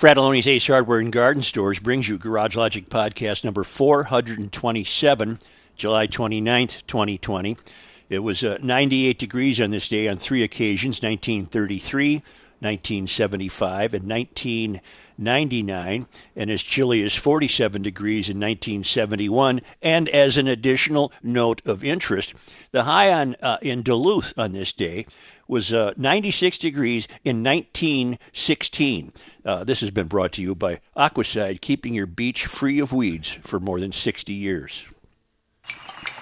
Fratallone's Ace Hardware and Garden Stores brings you Garage Logic Podcast number 427, July 29th, 2020. It was uh, 98 degrees on this day on three occasions 1933, 1975, and 1999, and as chilly as 47 degrees in 1971. And as an additional note of interest, the high on uh, in Duluth on this day was uh, 96 degrees in 1916. Uh, this has been brought to you by Aquacide, keeping your beach free of weeds for more than 60 years.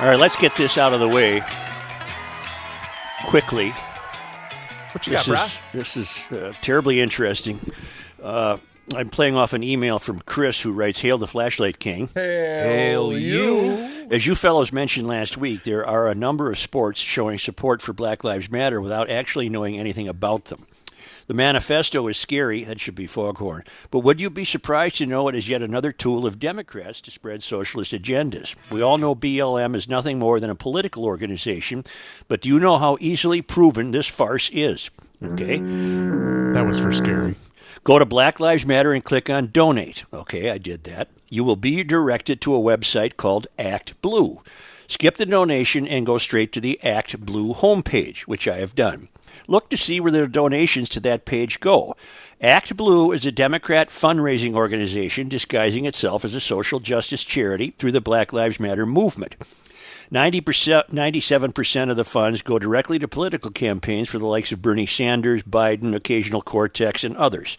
All right, let's get this out of the way quickly. What you This got, is, this is uh, terribly interesting. Uh, I'm playing off an email from Chris who writes, Hail the Flashlight King. Hail you. As you fellows mentioned last week, there are a number of sports showing support for Black Lives Matter without actually knowing anything about them. The manifesto is scary, that should be foghorn, but would you be surprised to know it is yet another tool of Democrats to spread socialist agendas? We all know BLM is nothing more than a political organization, but do you know how easily proven this farce is? Okay. That was for scary. Go to Black Lives Matter and click on donate. Okay, I did that. You will be directed to a website called Act Blue. Skip the donation and go straight to the Act Blue homepage, which I have done. Look to see where the donations to that page go. Act Blue is a Democrat fundraising organization disguising itself as a social justice charity through the Black Lives Matter movement. 90%, 97% of the funds go directly to political campaigns for the likes of Bernie Sanders, Biden, Ocasio-Cortez, and others.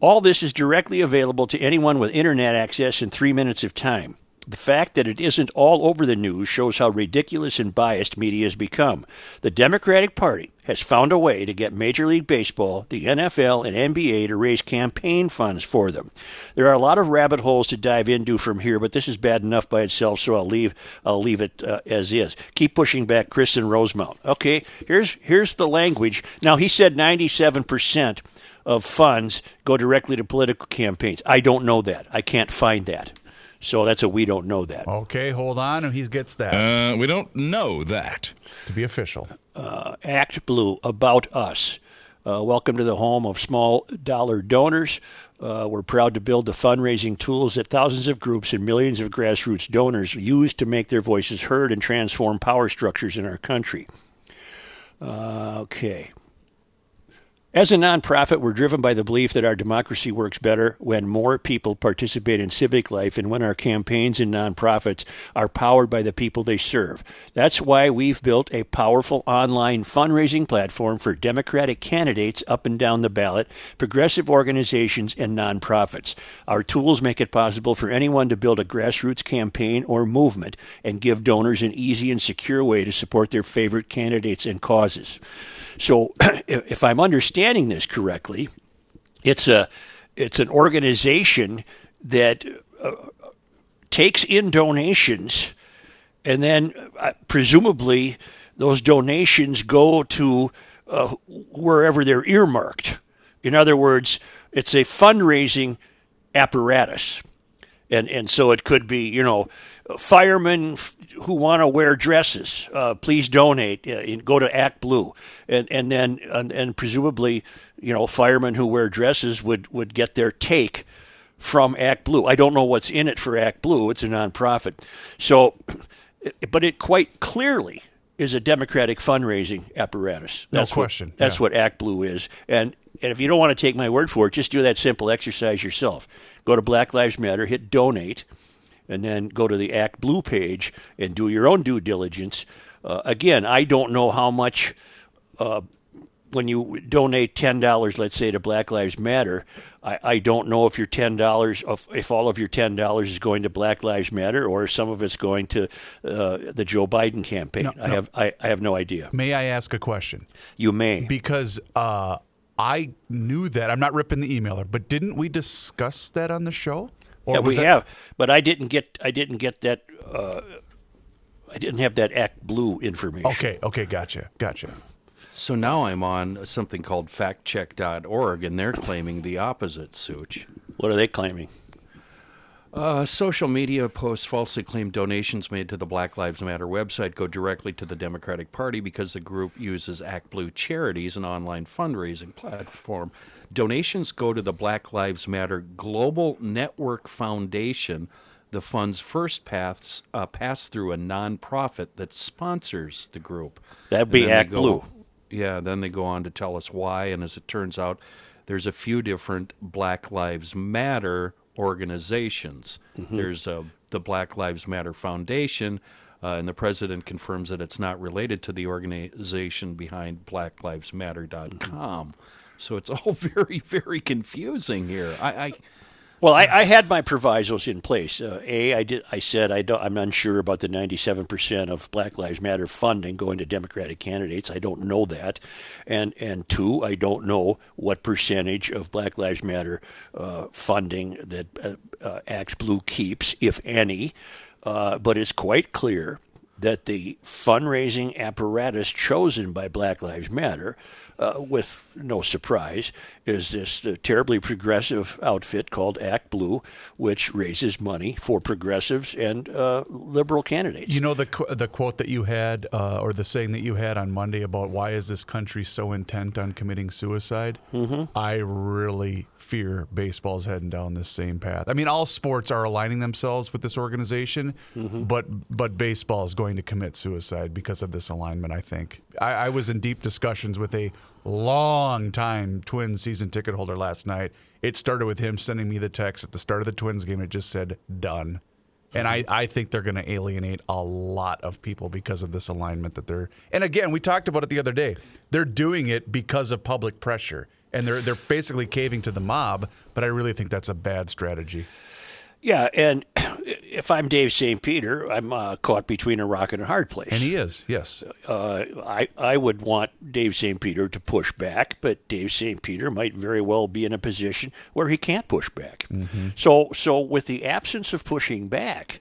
All this is directly available to anyone with internet access in three minutes of time. The fact that it isn't all over the news shows how ridiculous and biased media has become. The Democratic Party has found a way to get Major League Baseball, the NFL, and NBA to raise campaign funds for them. There are a lot of rabbit holes to dive into from here, but this is bad enough by itself, so I'll leave I'll leave it uh, as is. Keep pushing back, Chris and Rosemount. Okay, here's here's the language. Now he said 97 percent of funds go directly to political campaigns. I don't know that. I can't find that. So that's a we don't know that. Okay, hold on. And he gets that Uh, we don't know that. to be official. Act Blue about us. Uh, welcome to the home of small dollar donors. Uh, we're proud to build the fundraising tools that thousands of groups and millions of grassroots donors use to make their voices heard and transform power structures in our country. Uh, okay. As a nonprofit, we're driven by the belief that our democracy works better when more people participate in civic life and when our campaigns and nonprofits are powered by the people they serve. That's why we've built a powerful online fundraising platform for Democratic candidates up and down the ballot, progressive organizations, and nonprofits. Our tools make it possible for anyone to build a grassroots campaign or movement and give donors an easy and secure way to support their favorite candidates and causes. So, if I'm understanding this correctly, it's a it's an organization that uh, takes in donations, and then uh, presumably those donations go to uh, wherever they're earmarked. In other words, it's a fundraising apparatus and and so it could be you know firemen f- who want to wear dresses uh, please donate uh, and go to act blue and and then and, and presumably you know firemen who wear dresses would would get their take from act blue i don't know what's in it for act blue it's a nonprofit so but it quite clearly is a democratic fundraising apparatus No that's question, what, that's yeah. what Act Blue is. And and if you don't want to take my word for it, just do that simple exercise yourself. Go to Black Lives Matter, hit donate, and then go to the Act Blue page and do your own due diligence. Uh, again, I don't know how much uh, when you donate ten dollars, let's say to Black Lives Matter. I, I don't know if your ten dollars, if, if all of your ten dollars is going to Black Lives Matter, or if some of it's going to uh, the Joe Biden campaign. No, I no. have I, I have no idea. May I ask a question? You may. Because uh, I knew that. I'm not ripping the emailer, but didn't we discuss that on the show? Or yeah, we that- have, but I didn't get I didn't get that. Uh, I didn't have that Act Blue information. Okay, okay, gotcha, gotcha. So now I'm on something called factcheck.org, and they're claiming the opposite, Such. What are they claiming? Uh, social media posts falsely claim donations made to the Black Lives Matter website go directly to the Democratic Party because the group uses Act Blue Charities, an online fundraising platform. Donations go to the Black Lives Matter Global Network Foundation. The funds first pass, uh, pass through a nonprofit that sponsors the group. That'd be then they Act Blue. Yeah, then they go on to tell us why. And as it turns out, there's a few different Black Lives Matter organizations. There's uh, the Black Lives Matter Foundation, uh, and the president confirms that it's not related to the organization behind BlackLivesMatter.com. So it's all very, very confusing here. I, I Well, I, I had my provisos in place. Uh, a, I did. I said I don't. I'm unsure about the 97 percent of Black Lives Matter funding going to Democratic candidates. I don't know that, and and two, I don't know what percentage of Black Lives Matter uh, funding that uh, uh, Act Blue keeps, if any. Uh, but it's quite clear that the fundraising apparatus chosen by Black Lives Matter, uh, with no surprise, is this terribly progressive outfit called Act Blue, which raises money for progressives and uh, liberal candidates. You know the qu- the quote that you had, uh, or the saying that you had on Monday about why is this country so intent on committing suicide? Mm-hmm. I really fear baseball's heading down this same path. I mean, all sports are aligning themselves with this organization, mm-hmm. but but baseball is going to commit suicide because of this alignment. I think I, I was in deep discussions with a long time Twins season ticket holder last night. It started with him sending me the text at the start of the Twins game. It just said done. And I, mm-hmm. I think they're going to alienate a lot of people because of this alignment that they're. And again, we talked about it the other day. They're doing it because of public pressure, and they're they're basically caving to the mob. But I really think that's a bad strategy. yeah, and if I'm Dave St. Peter, I'm uh, caught between a rock and a hard place. And he is, yes. uh, I, I would want Dave St. Peter to push back, but Dave St. Peter might very well be in a position where he can't push back. So, so with the absence of pushing back,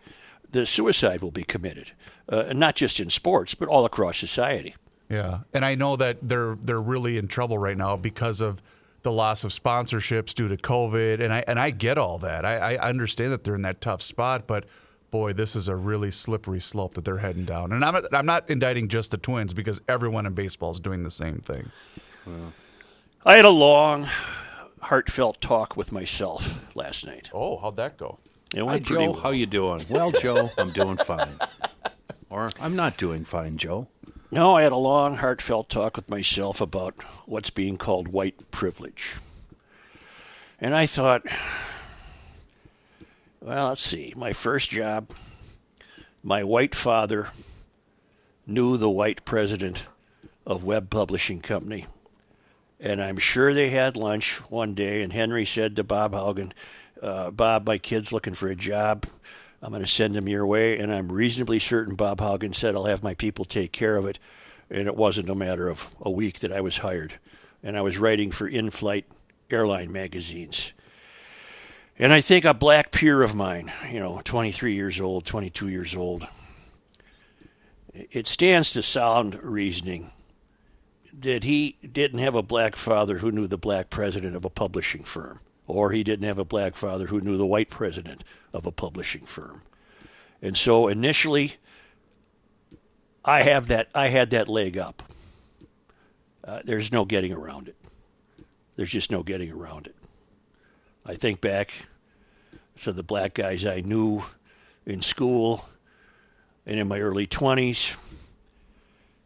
the suicide will be committed, uh, not just in sports, but all across society. Yeah, and I know that they're they're really in trouble right now because of the loss of sponsorships due to COVID, and I and I get all that. I, I understand that they're in that tough spot, but boy, this is a really slippery slope that they're heading down. And I'm I'm not indicting just the Twins because everyone in baseball is doing the same thing. I had a long, heartfelt talk with myself last night. Oh, how'd that go? It Hi, went pretty Joe. well. How you doing? Well, Joe, I'm doing fine. Or I'm not doing fine, Joe. No, I had a long, heartfelt talk with myself about what's being called white privilege. And I thought, well, let's see. My first job, my white father knew the white president of Webb Publishing Company. And I'm sure they had lunch one day, and Henry said to Bob Haugen, uh, Bob, my kid's looking for a job. I'm going to send him your way. And I'm reasonably certain Bob Haugen said, I'll have my people take care of it. And it wasn't a matter of a week that I was hired. And I was writing for in flight airline magazines. And I think a black peer of mine, you know, 23 years old, 22 years old, it stands to sound reasoning that he didn't have a black father who knew the black president of a publishing firm, or he didn't have a black father who knew the white president of a publishing firm. And so initially, I have that. I had that leg up. Uh, there's no getting around it. There's just no getting around it. I think back to the black guys I knew in school and in my early 20s.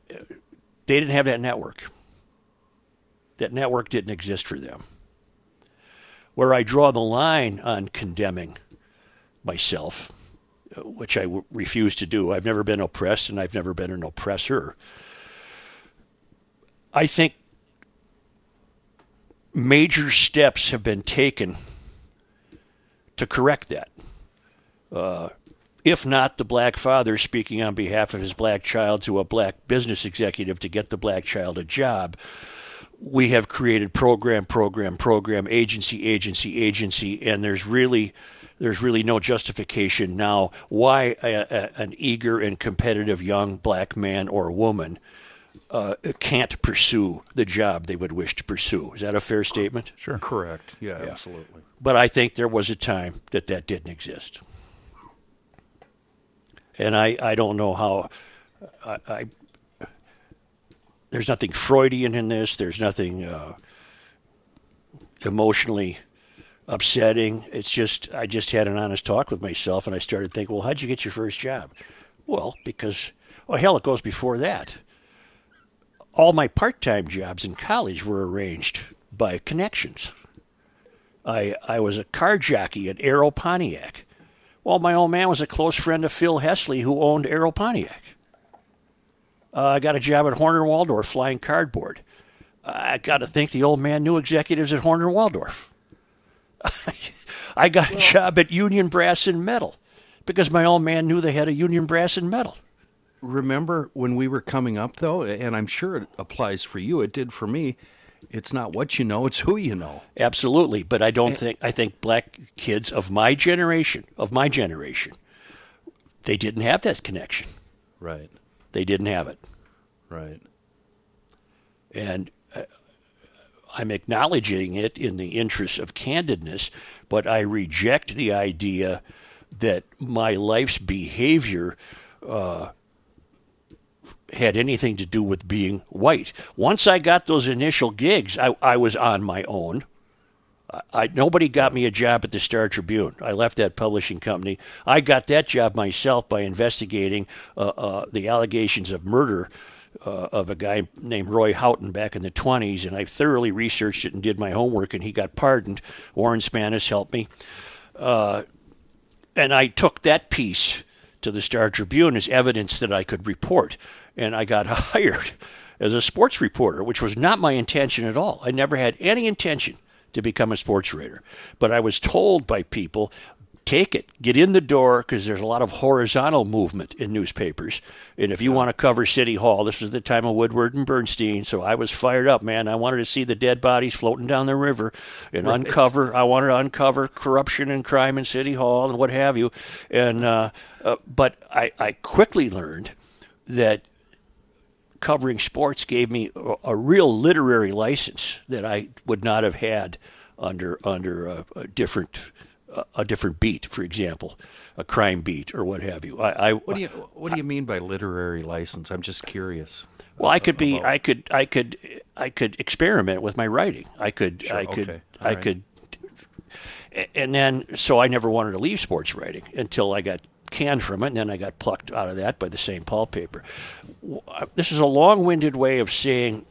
They didn't have that network. That network didn't exist for them. Where I draw the line on condemning myself, which I w- refuse to do, I've never been oppressed and I've never been an oppressor. I think major steps have been taken to correct that. Uh, if not the black father speaking on behalf of his black child to a black business executive to get the black child a job, we have created program, program, program, agency, agency, agency, and there's really there's really no justification now why a, a, an eager and competitive young black man or woman uh, can't pursue the job they would wish to pursue. Is that a fair statement? Sure. Correct. Yeah, absolutely. But I think there was a time that that didn't exist. And I, I don't know how I, I there's nothing Freudian in this. There's nothing uh, emotionally upsetting. It's just I just had an honest talk with myself, and I started thinking, well, how'd you get your first job? Well, because well, hell, it goes before that. All my part-time jobs in college were arranged by connections. I I was a car jockey at Aero Pontiac. Well, my old man was a close friend of Phil Hesley, who owned Aero Pontiac. Uh, I got a job at Hoerner Waldorf flying cardboard. I got to think the old man knew executives at Hoerner Waldorf. I got a job at Union Brass and Metal because my old man knew they had a Union Brass and Metal. Remember when we were coming up, though, and I'm sure it applies for you. It did for me. It's not what you know; it's who you know. Absolutely, but I don't think I think black kids of my generation, of my generation, they didn't have that connection. Right. They didn't have it. Right. and uh, I'm acknowledging it in the interest of candidness, but I reject the idea that my life's behavior uh, had anything to do with being white. Once I got those initial gigs, I, I was on my own. I, nobody got me a job at the Star Tribune. I left that publishing company. I got that job myself by investigating uh, uh, the allegations of murder uh, of a guy named Roy Houghton back in the 20s, and I thoroughly researched it and did my homework, and he got pardoned. Warren Spannaus helped me. Uh, and I took that piece to the Star Tribune as evidence that I could report, and I got hired as a sports reporter, which was not my intention at all. I never had any intention to become a sports writer. But I was told by people, take it, get in the door, because there's a lot of horizontal movement in newspapers. And if you want to cover City Hall, this was the time of Woodward and Bernstein, so I was fired up, man. I wanted to see the dead bodies floating down the river and uncover. I wanted to uncover corruption and crime in City Hall and what have you. And uh, uh, but I, I quickly learned that covering sports gave me a, a real literary license that I would not have had under under a, a different a, a different beat, for example, a crime beat or what have you. I, I What do you What do you mean by literary license? I'm just curious. well, I could be, I could, I could, I could experiment with my writing. I could, I could, okay. I right. could, and then so I never wanted to leave sports writing until I got canned from it, and then I got plucked out of that by the St. Paul paper. Uh, This is a long-winded way of saying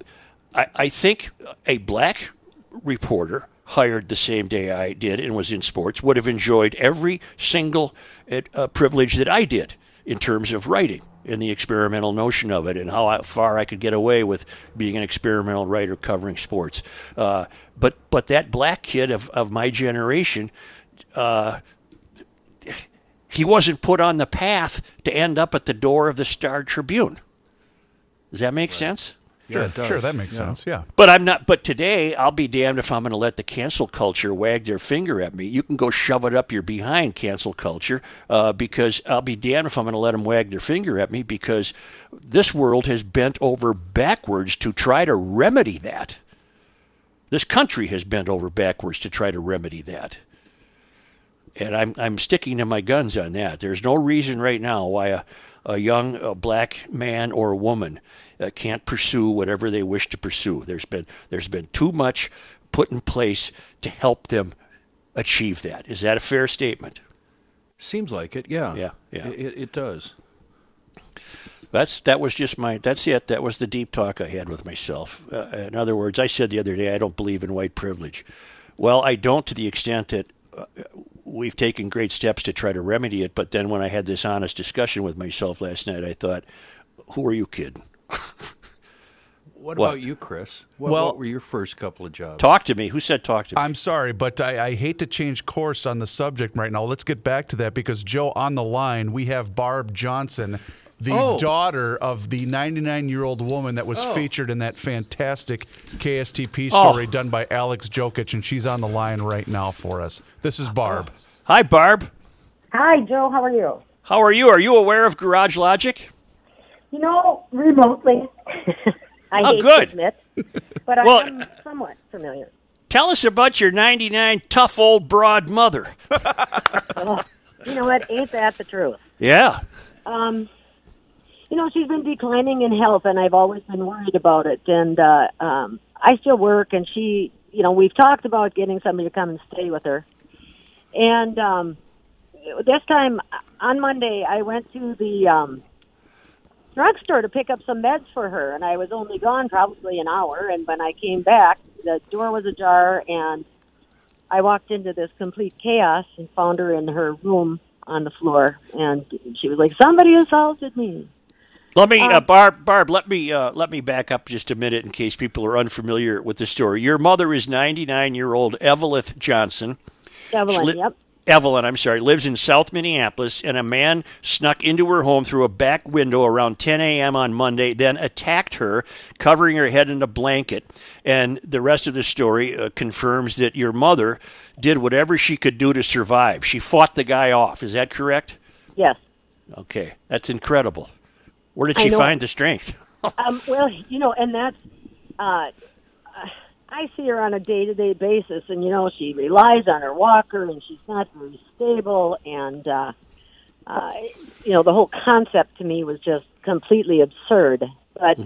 I, I think a black reporter hired the same day I did and was in sports would have enjoyed every single uh, privilege that I did in terms of writing and the experimental notion of it and how far I could get away with being an experimental writer covering sports. Uh, but but that black kid of, of my generation, uh, he wasn't put on the path to end up at the door of the Star Tribune. Does that make sense? Yeah, it does. Sure, that makes Yeah. sense. Yeah. But I'm not. But today, I'll be damned if I'm going to let the cancel culture wag their finger at me. You can go shove it up your behind, cancel culture, uh, because I'll be damned if I'm going to let them wag their finger at me because this world has bent over backwards to try to remedy that. This country has bent over backwards to try to remedy that. And I'm, I'm sticking to my guns on that. There's no reason right now why a, a young uh black man or woman uh, can't pursue whatever they wish to pursue. There's been, there's been too much put in place to help them achieve that. Is that a fair statement? Seems like it. Yeah. Yeah, yeah. It, it, it does. That's that was just my that's it. That was the deep talk I had with myself. Uh, in other words, I said the other day I don't believe in white privilege. Well, I don't to the extent that uh, we've taken great steps to try to remedy it. But then when I had this honest discussion with myself last night, I thought, "Who are you kidding? What, What? about you, Chris? What, Well- what were your first couple of jobs? Talk to me. Who said talk to me?" I'm sorry, but I, I hate to change course on the subject right now. Let's get back to that because, Joe, on the line, we have Barb Johnson. The Oh. daughter of the 99 year old woman that was Oh. featured in that fantastic KSTP Oh. story done by Alex Jokich, and she's on the line right now for us. This is Barb. Hi, Barb. Hi, Joe. How are you? How are you? Are you aware of Garage Logic? You know, remotely. I Oh, hate good. to admit, but Well- I am somewhat familiar. Tell us about your 99 tough old broad mother. Oh, you know what? Ain't that the truth? Yeah. Um, You know, she's been declining in health, and I've always been worried about it. And uh, um, I still work, and she, you know, we've talked about getting somebody to come and stay with her. And um, this time on Monday, I went to the um, drugstore to pick up some meds for her, and I was only gone probably an hour. And when I came back, the door was ajar, and I walked into this complete chaos and found her in her room on the floor, and she was like, "Somebody assaulted me." Let me, uh, Barb. Barb, let me uh, let me back up just a minute in case people are unfamiliar with the story. Your mother is 99 year old Evelyn Johnson. Evelyn, Li- yep. Evelyn, I'm sorry, lives in South Minneapolis, and a man snuck into her home through a back window around 10 a.m. on Monday, then attacked her, covering her head in a blanket. And the rest of the story uh, confirms that your mother did whatever she could do to survive. She fought the guy off. Is that correct? Yes. Okay, that's incredible. Where did she find the strength? Um, well, you know, and that's, uh, I see her on a day to day basis, and, you know, she relies on her walker, and she's not very stable. And, uh, uh, you know, the whole concept to me was just completely absurd. But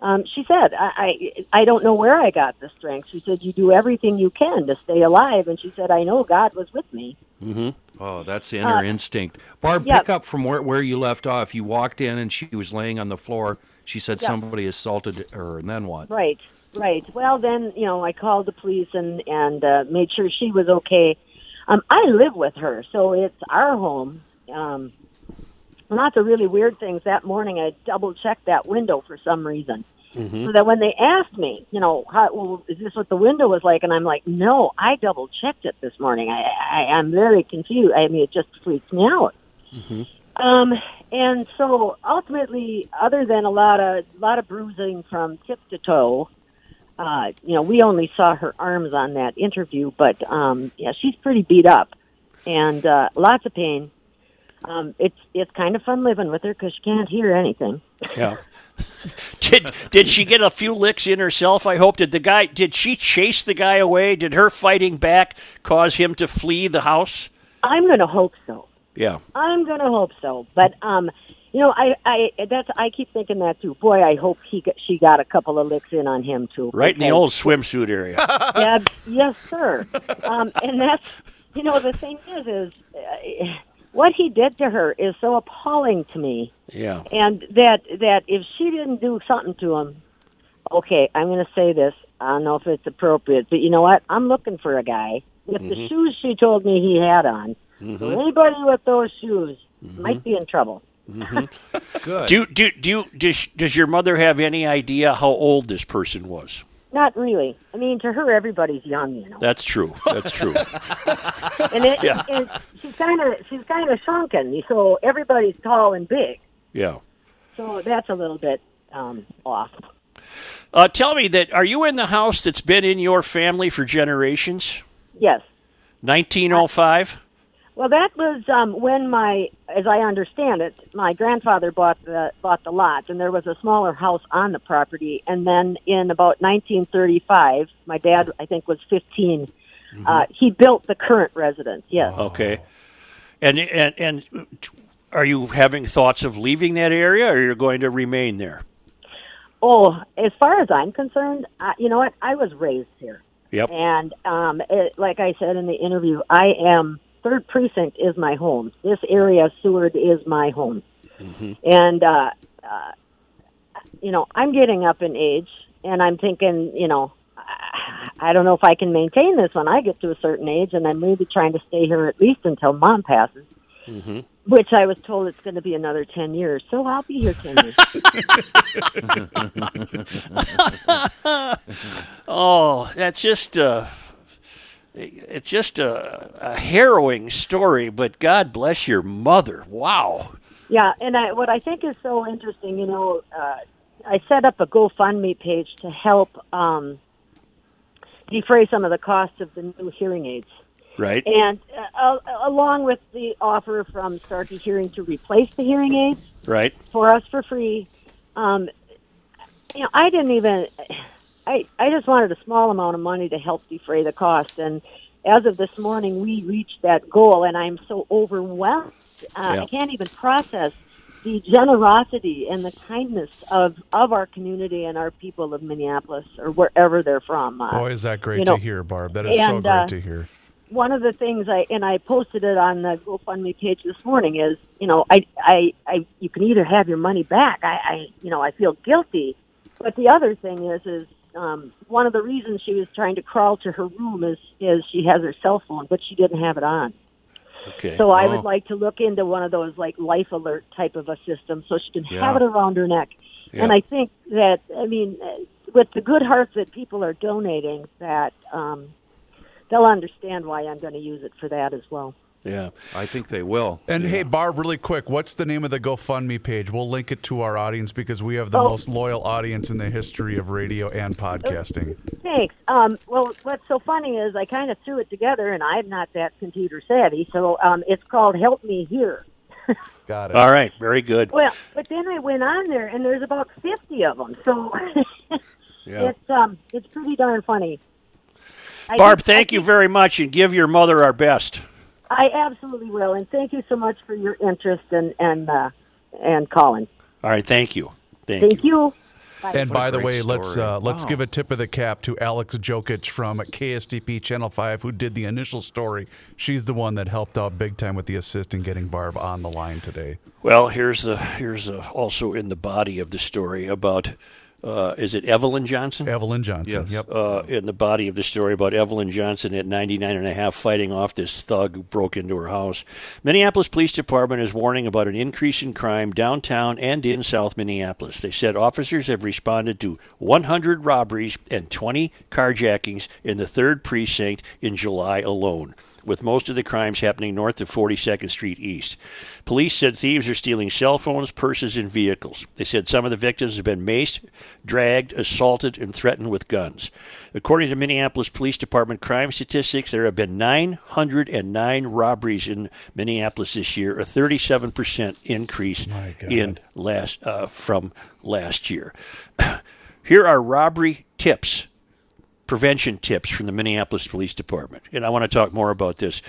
um, she said, I, I, I don't know where I got the strength. She said, You do everything you can to stay alive. And she said, I know God was with me. Oh, that's the inner instinct. Barb, yeah. pick up from where, where you left off. You walked in and she was laying on the floor. She said Yeah. somebody assaulted her, and then what? Right, right. Well, then you know, I called the police and and uh, made sure she was okay. Um, I live with her, so it's our home. Um, lots of really weird things. That morning, I double checked that window for some reason, so that when they asked me, you know, how, well, is this what the window was like? And I'm like, no, I double checked it this morning. I, I I'm very confused. I mean, it just freaks me out. Um, and so ultimately, other than a lot of a lot of bruising from tip to toe, uh, you know, we only saw her arms on that interview, but um, yeah, she's pretty beat up and uh, lots of pain. Um, it's it's kind of fun living with her because she can't hear anything. Yeah. did did she get a few licks in herself? I hope. Did the guy? Did she chase the guy away? Did her fighting back cause him to flee the house? I'm going to hope so. Yeah. I'm going to hope so. But um, you know, I I that's I keep thinking that too. Boy, I hope he got, she got a couple of licks in on him too. Right in the old swimsuit area. yeah, yes, sir. Um, and that's you know the thing is is uh, what he did to her is so appalling to me, Yeah. and that that if she didn't do something to him, okay, I'm going to say this. I don't know if it's appropriate, but you know what? I'm looking for a guy with the mm-hmm. shoes she told me he had on. So anybody with those shoes mm-hmm. might be in trouble. Good. Do do do you, does does your mother have any idea how old this person was? Not really. I mean, to her, everybody's young, you know. That's true. That's true. And, it, Yeah. and she's kind of she's kind of shrunken, so everybody's tall and big. Yeah. So that's a little bit um, off. Uh, tell me that are you in the house that's been in your family for generations? Yes. 1905. Well, that was um, when my, as I understand it, my grandfather bought the bought the lot, and there was a smaller house on the property. And then in about 1935, my dad, I think, was 15. Uh, he built the current residence. Yes. Okay. And and and are you having thoughts of leaving that area, or you're going to remain there? Oh, as far as I'm concerned, I, you know what? I was raised here. Yep. And um, it, like I said in the interview, I am third precinct is my home. This area, Seward, is my home. And uh, uh, you know, I'm getting up in age, and I'm thinking, you know, I- I don't know if I can maintain this when I get to a certain age, and I'm really trying to stay here at least until mom passes. Which I was told it's going to be another ten years, so I'll be here ten years. Oh, that's just uh, it's just a, a harrowing story. But God bless your mother. Wow. Yeah, and I, what I think is so interesting, you know, uh, I set up a GoFundMe page to help um, defray some of the costs of the new hearing aids. Right? And uh, along with the offer from Starkey Hearing to replace the hearing aids Right? for us for free, um, you know, I didn't even. I I just wanted a small amount of money to help defray the cost, and as of this morning, we reached that goal, and I'm so overwhelmed. Uh, Yeah. I can't even process the generosity and the kindness of of our community and our people of Minneapolis or wherever they're from. Uh, Boy, is that great you know, to hear, Barb. That is so great uh, to hear. one of the things I and I posted it on the GoFundMe page this morning is, you know, I I, I you can either have your money back. I, I you know I feel guilty, but the other thing is is um, one of the reasons she was trying to crawl to her room is is she has her cell phone, but she didn't have it on. Okay. So I Oh. would like to look into one of those like life alert type of a system so she can Yeah. have it around her neck. Yeah. And I think that I mean, uh, with the good hearts that people are donating, that um, they'll understand why I'm going to use it for that as well. Yeah. I think they will. And hey, Barb, really quick, what's the name of the GoFundMe page? We'll link it to our audience because we have the Oh. most loyal audience in the history of radio and podcasting. Thanks. Um, well, what's so funny is I kind of threw it together, and I'm not that computer savvy, so um, it's called Help Me Here. Got it. All right. Very good. Well, but then I went on there, and there's about 50 of them, so Yeah. it's um, it's pretty darn funny. Barb, think- I thank you very much and give your mother our best. I absolutely will, and thank you so much for your interest and and uh, and calling. All right. Thank you. Thank, Thank you. you. Bye. And What by the great way, let's uh, let's Wow. give a tip of the cap to Alex Jokich from KSTP Channel Five, who did the initial story. She's the one that helped out big time with the assist in getting Barb on the line today. Well, here's the here's the, also in the body of the story about uh, is it Evelyn Johnson? Evelyn Johnson. Yes. Yep. uh, in the body of the story about Evelyn Johnson at 99 and a half fighting off this thug who broke into her house. Minneapolis Police Department is warning about an increase in crime downtown and in South Minneapolis. They said officers have responded to 100 robberies and 20 carjackings in the 3rd precinct in July alone. With most of the crimes happening north of 42nd Street East. Police said thieves are stealing cell phones, purses, and vehicles. They said some of the victims have been maced, dragged, assaulted, and threatened with guns. According to Minneapolis Police Department crime statistics, there have been 909 robberies in Minneapolis this year, a 37% increase in last uh, from last year. Here are robbery tips prevention tips from the Minneapolis Police Department. And I want to talk more about this.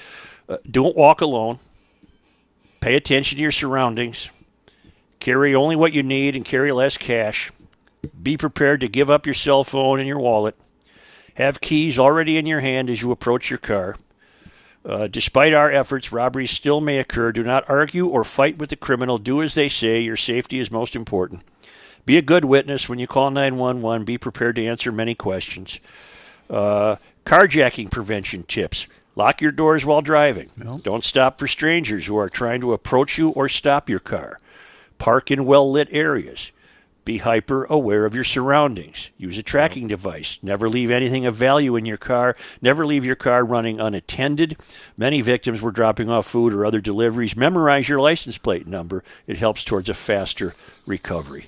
Uh, don't walk alone. Pay attention to your surroundings. Carry only what you need and carry less cash. Be prepared to give up your cell phone and your wallet. Have keys already in your hand as you approach your car. Uh, despite our efforts, robberies still may occur. Do not argue or fight with the criminal. Do as they say. Your safety is most important. Be a good witness when you call 911. Be prepared to answer many questions. Uh, carjacking prevention tips. Lock your doors while driving. Don't stop for strangers who are trying to approach you or stop your car. Park in well lit areas. Be hyper aware of your surroundings. Use a tracking device. Never leave anything of value in your car. Never leave your car running unattended. Many victims were dropping off food or other deliveries. Memorize your license plate number. It helps towards a faster recovery.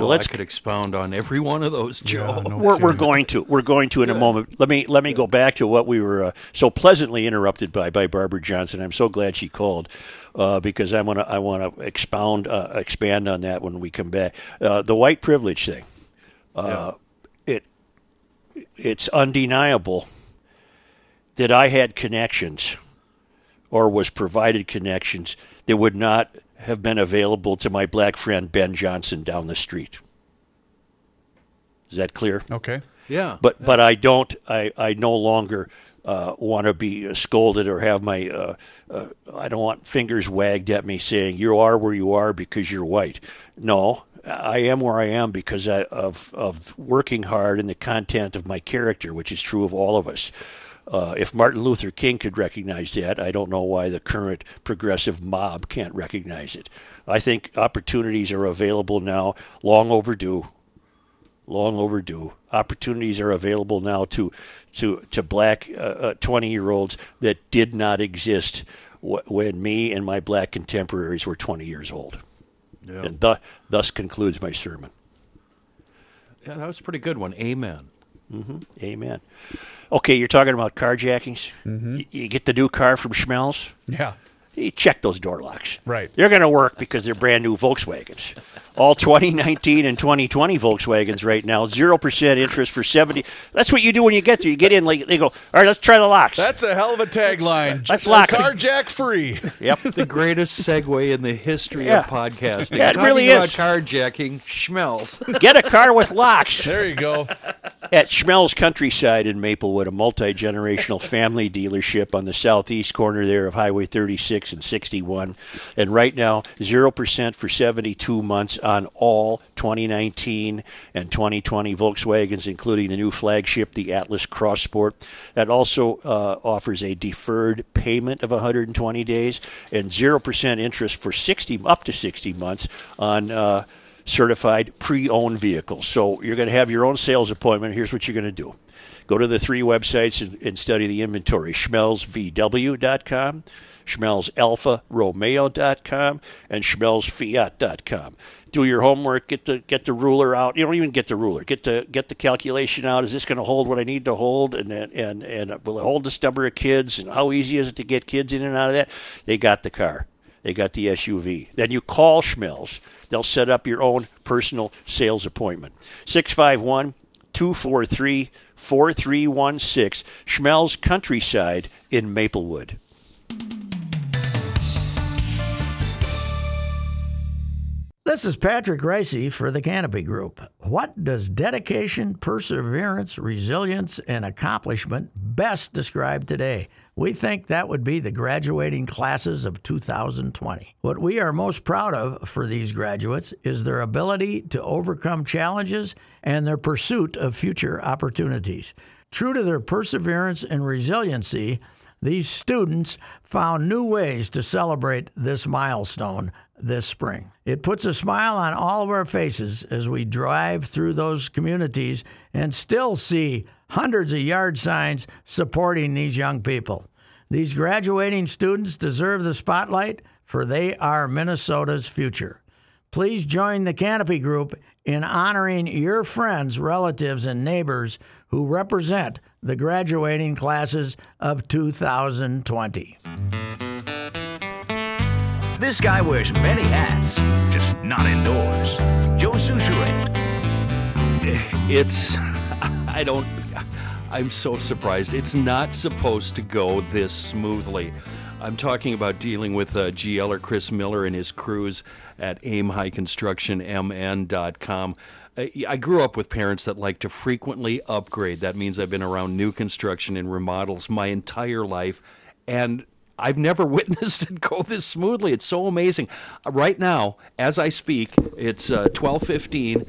So Well, let's I could expound on every one of those, Joe. no we're, we're going to we're going to in a moment. Let me let me go back to what we were uh, so pleasantly interrupted by by Barbara Johnson. I'm so glad she called uh, because I want to I want to expound uh, expand on that when we come back. Uh, the white privilege thing. Uh, It it's undeniable that I had connections or was provided connections that would not have been available to my black friend Ben Johnson down the street. Is that clear? Okay. Yeah. But but I don't. I I no longer uh, want to be scolded or have my. Uh, uh, I don't want fingers wagged at me saying you are where you are because you're white. No, I am where I am because I, of of working hard and the content of my character, which is true of all of us. Uh, if Martin Luther King could recognize that, I don't know why the current progressive mob can't recognize it. I think opportunities are available now, long overdue long overdue. Opportunities are available now to to to black twenty uh, year olds that did not exist wh- when me and my black contemporaries were twenty years old. Yeah. And th- thus concludes my sermon. Yeah, that was a pretty good one. Amen. Mm-hmm. Amen. Okay, you're talking about carjackings. Mm-hmm. You, you get the new car from Schmelz. Yeah. You check those door locks. Right. They're going to work because they're brand new Volkswagens. All 2019 and 2020 Volkswagens right now, 0% interest for 70. That's what you do when you get there. You get in, like, they go, all right, let's try the locks. That's a hell of a tagline. Let's lock it. Carjack free. yep. The greatest segue in the history Yeah. of podcasting. Yeah, it Talking really about is. carjacking, Schmelz. Get a car with locks. There you go. At Schmelz Countryside in Maplewood, a multi generational family dealership on the southeast corner there of Highway 36 and 61. And right now, 0% for 72 months on all 2019 and 2020 Volkswagens, including the new flagship, the Atlas Cross Sport. That also uh, offers a deferred payment of 120 days and 0% interest for 60 up to 60 months on. Uh, certified pre-owned vehicles. So you're going to have your own sales appointment. Here's what you're going to do. Go to the three websites and, and study the inventory. SchmelzVW.com, SchmelzAlfaRomeo.com, and SchmelzFiat.com. Do your homework. Get the get the ruler out. You don't even get the ruler. Get the get the calculation out. Is this going to hold what I need to hold? And and and, will it hold this number of kids? And how easy is it to get kids in and out of that? They got the car. They got the SUV. Then you call Schmelz. They'll set up your own personal sales appointment. 651 243 4316. Schmelz Countryside in Maplewood. This is Patrick Ricey for the Canopy Group. What does dedication, perseverance, resilience, and accomplishment best describe today? We think that would be the graduating classes of 2020. What we are most proud of for these graduates is their ability to overcome challenges and their pursuit of future opportunities. True to their perseverance and resiliency, these students found new ways to celebrate this milestone this spring. It puts a smile on all of our faces as we drive through those communities and still see hundreds of yard signs supporting these young people. These graduating students deserve the spotlight, for they are Minnesota's future. Please join the Canopy Group in honoring your friends, relatives, and neighbors who represent the graduating classes of 2020. This guy wears many hats, just not indoors. Joe Soucheray. It's, I don't, I'm so surprised. It's not supposed to go this smoothly. I'm talking about dealing with uh, or Chris Miller and his crews at Aim High Construction MN.com. I I grew up with parents that like to frequently upgrade. That means I've been around new construction and remodels my entire life. And I've never witnessed it go this smoothly. It's so amazing. Uh, Right now, as I speak, it's uh, 12:15.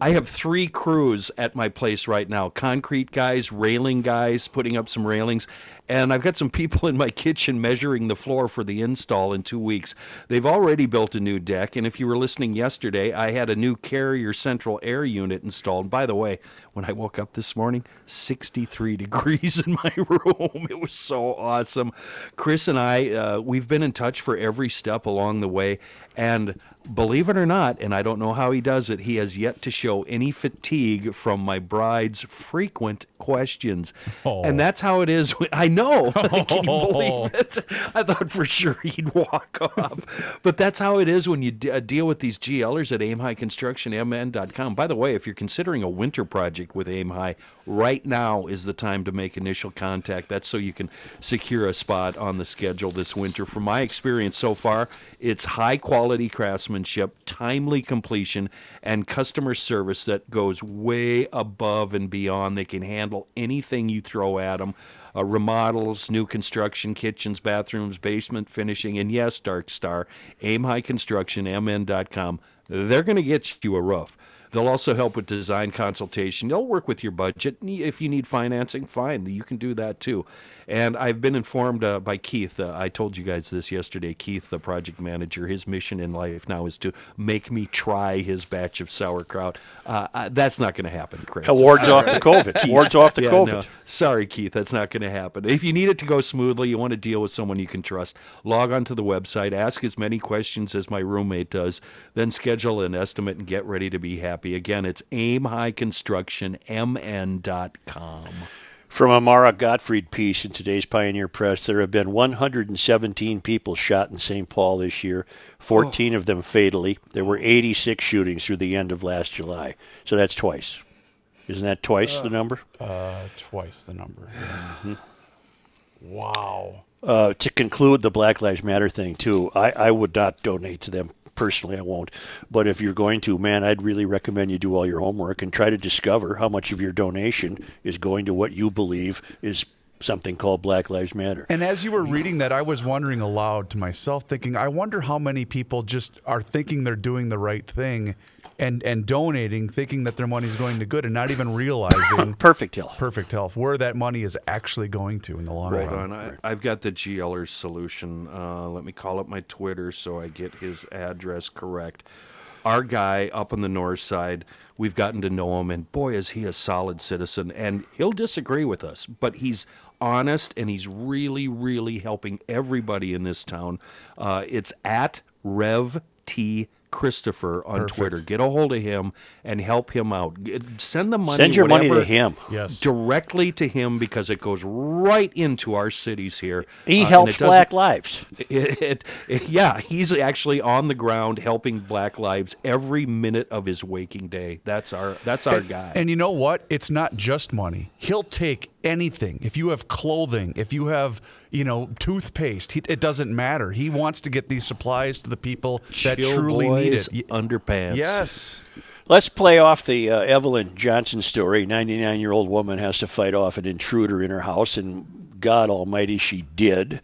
I have three crews at my place right now: concrete guys, railing guys, putting up some railings, and I've got some people in my kitchen measuring the floor for the install in two weeks. They've already built a new deck, and if you were listening yesterday, I had a new carrier central air unit installed. By the way, when I woke up this morning, 63 degrees in my room. It was so awesome. Chris and I, uh, we've been in touch for every step along the way, and believe it or not, and I don't know how he does it, he has yet to show any fatigue from my bride's frequent questions. Oh. And that's how it is. I know. I Can you believe it? I thought for sure he'd walk off. But that's how it is when you d- uh, deal with these GLers at aimhighconstructionmn.com. By the way, if you're considering a winter project with Aim High, right now is the time to make initial contact. That's so you can secure a spot on the schedule this winter. From my experience so far, it's high quality craftsmanship, timely completion, and customer service that goes way above and beyond. They can handle anything you throw at them. Uh, remodels, new construction, kitchens, bathrooms, basement finishing, and yes, Dark Star, Aim High Construction, MN.com. They're going to get you a roof. They'll also help with design consultation. They'll work with your budget. If you need financing, fine, you can do that too. And I've been informed uh, by Keith. Uh, I told you guys this yesterday. Keith, the project manager, his mission in life now is to make me try his batch of sauerkraut. Uh, uh, that's not going to happen, Chris. Wards off the COVID. Wards off the Yeah, COVID. no. Sorry, Keith, that's not going to happen. If you need it to go smoothly, you want to deal with someone you can trust, log onto the website, ask as many questions as my roommate does, then schedule an estimate and get ready to be happy. Again, it's aimhighconstructionmn.com. From a Mara Gottfried piece in today's Pioneer Press, there have been 117 people shot in St. Paul this year, 14 of them fatally. There were 86 shootings through the end of last July. So that's twice. Isn't that twice the number? Uh, twice the number. yes. Wow. Uh, to conclude the Black Lives Matter thing, too, I, I would not donate to them personally. I won't. But if you're going to, man, I'd really recommend you do all your homework and try to discover how much of your donation is going to what you believe is something called Black Lives Matter. And as you were reading that, I was wondering aloud to myself, thinking, I wonder how many people just are thinking they're doing the right thing and, and donating, thinking that their money's going to good and not even realizing Perfect health, perfect health, where that money is actually going to in the long Hold run. on, I, I've got the GLer's solution. Uh, let me call up my Twitter so I get his address correct. Our guy up on the north side, we've gotten to know him, and boy, is he a solid citizen. And he'll disagree with us, but he's honest and he's really, really helping everybody in this town. Uh, it's at Rev T. Christopher on Twitter. Get a hold of him and help him out. Send the money. Send your money to him. Yes. directly to him because it goes right into our cities here. He Uh, helps Black Lives. It, it, it- yeah, he's actually on the ground helping Black lives every minute of his waking day. That's our that's our guy. And you know what? It's not just money. He'll take anything. If you have clothing, if you have, you know, toothpaste, he, it doesn't matter. He wants to get these supplies to the people that Chill truly need it. Underpants. Yes. Let's play off the uh, Evelyn Johnson story. 99 year old woman has to fight off an intruder in her house, and God Almighty, she did.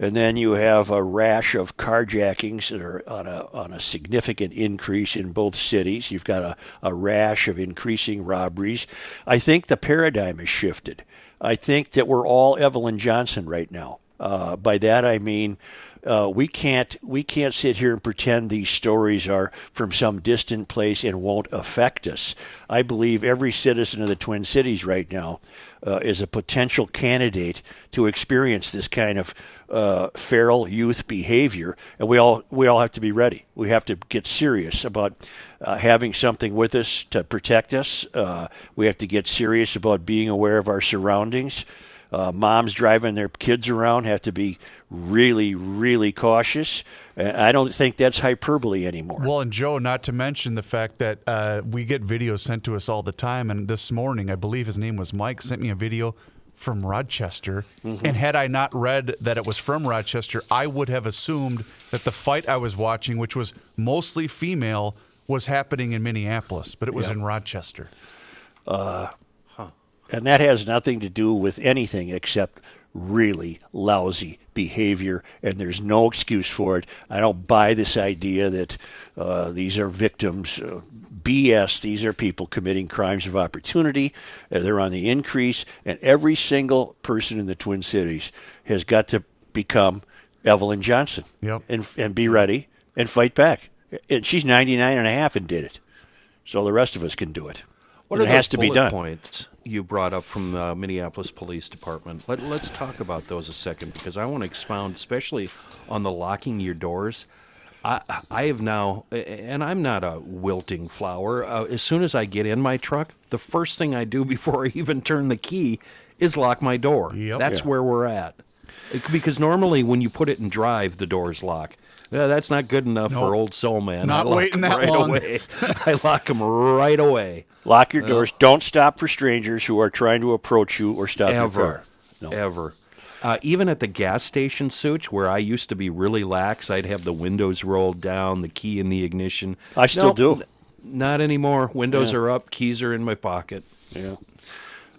And then you have a rash of carjackings that are on a, on a significant increase in both cities. You've got a, a rash of increasing robberies. I think the paradigm has shifted. I think that we're all Evelyn Johnson right now. Uh, by that I mean uh, we can't we can't sit here and pretend these stories are from some distant place and won't affect us. I believe every citizen of the Twin Cities right now uh, is a potential candidate to experience this kind of uh, feral youth behavior, and we all we all have to be ready. We have to get serious about uh, having something with us to protect us. Uh, we have to get serious about being aware of our surroundings. Uh, moms driving their kids around have to be really, really cautious. And I don't think that's hyperbole anymore. Well, and Joe, not to mention the fact that uh, we get videos sent to us all the time. And this morning, I believe his name was Mike, sent me a video from Rochester. And had I not read that it was from Rochester, I would have assumed that the fight I was watching, which was mostly female, was happening in Minneapolis, but it was in Rochester. And that has nothing to do with anything except really lousy behavior, and there's no excuse for it. I don't buy this idea that uh, these are victims. Uh, BS. These are people committing crimes of opportunity. Uh, they're on the increase, and every single person in the Twin Cities has got to become Evelyn Johnson Yep. and, and be ready and fight back. And she's 99 and a half and did it. So the rest of us can do it. What And are it has to be done. points you brought up from the Minneapolis Police Department? Let, let's talk about those a second because I want to expound, especially on the locking your doors. I, I have now, and I'm not a wilting flower. Uh, as soon as I get in my truck, the first thing I do before I even turn the key is lock my door. Yep. That's Yeah. where we're at. It- Because normally when you put it in drive, the doors lock. Yeah, that's not good enough for old soul man. Not I lock waiting 'em that right long. away. I lock them right away. Lock your doors. Don't stop for strangers who are trying to approach you or stop your ever, car. No. ever. Uh, even at the gas station, Such, where I used to be really lax, I'd have the windows rolled down, the key in the ignition. I still Nope, do. n- Not anymore. Windows are up, keys are in my pocket. Yeah.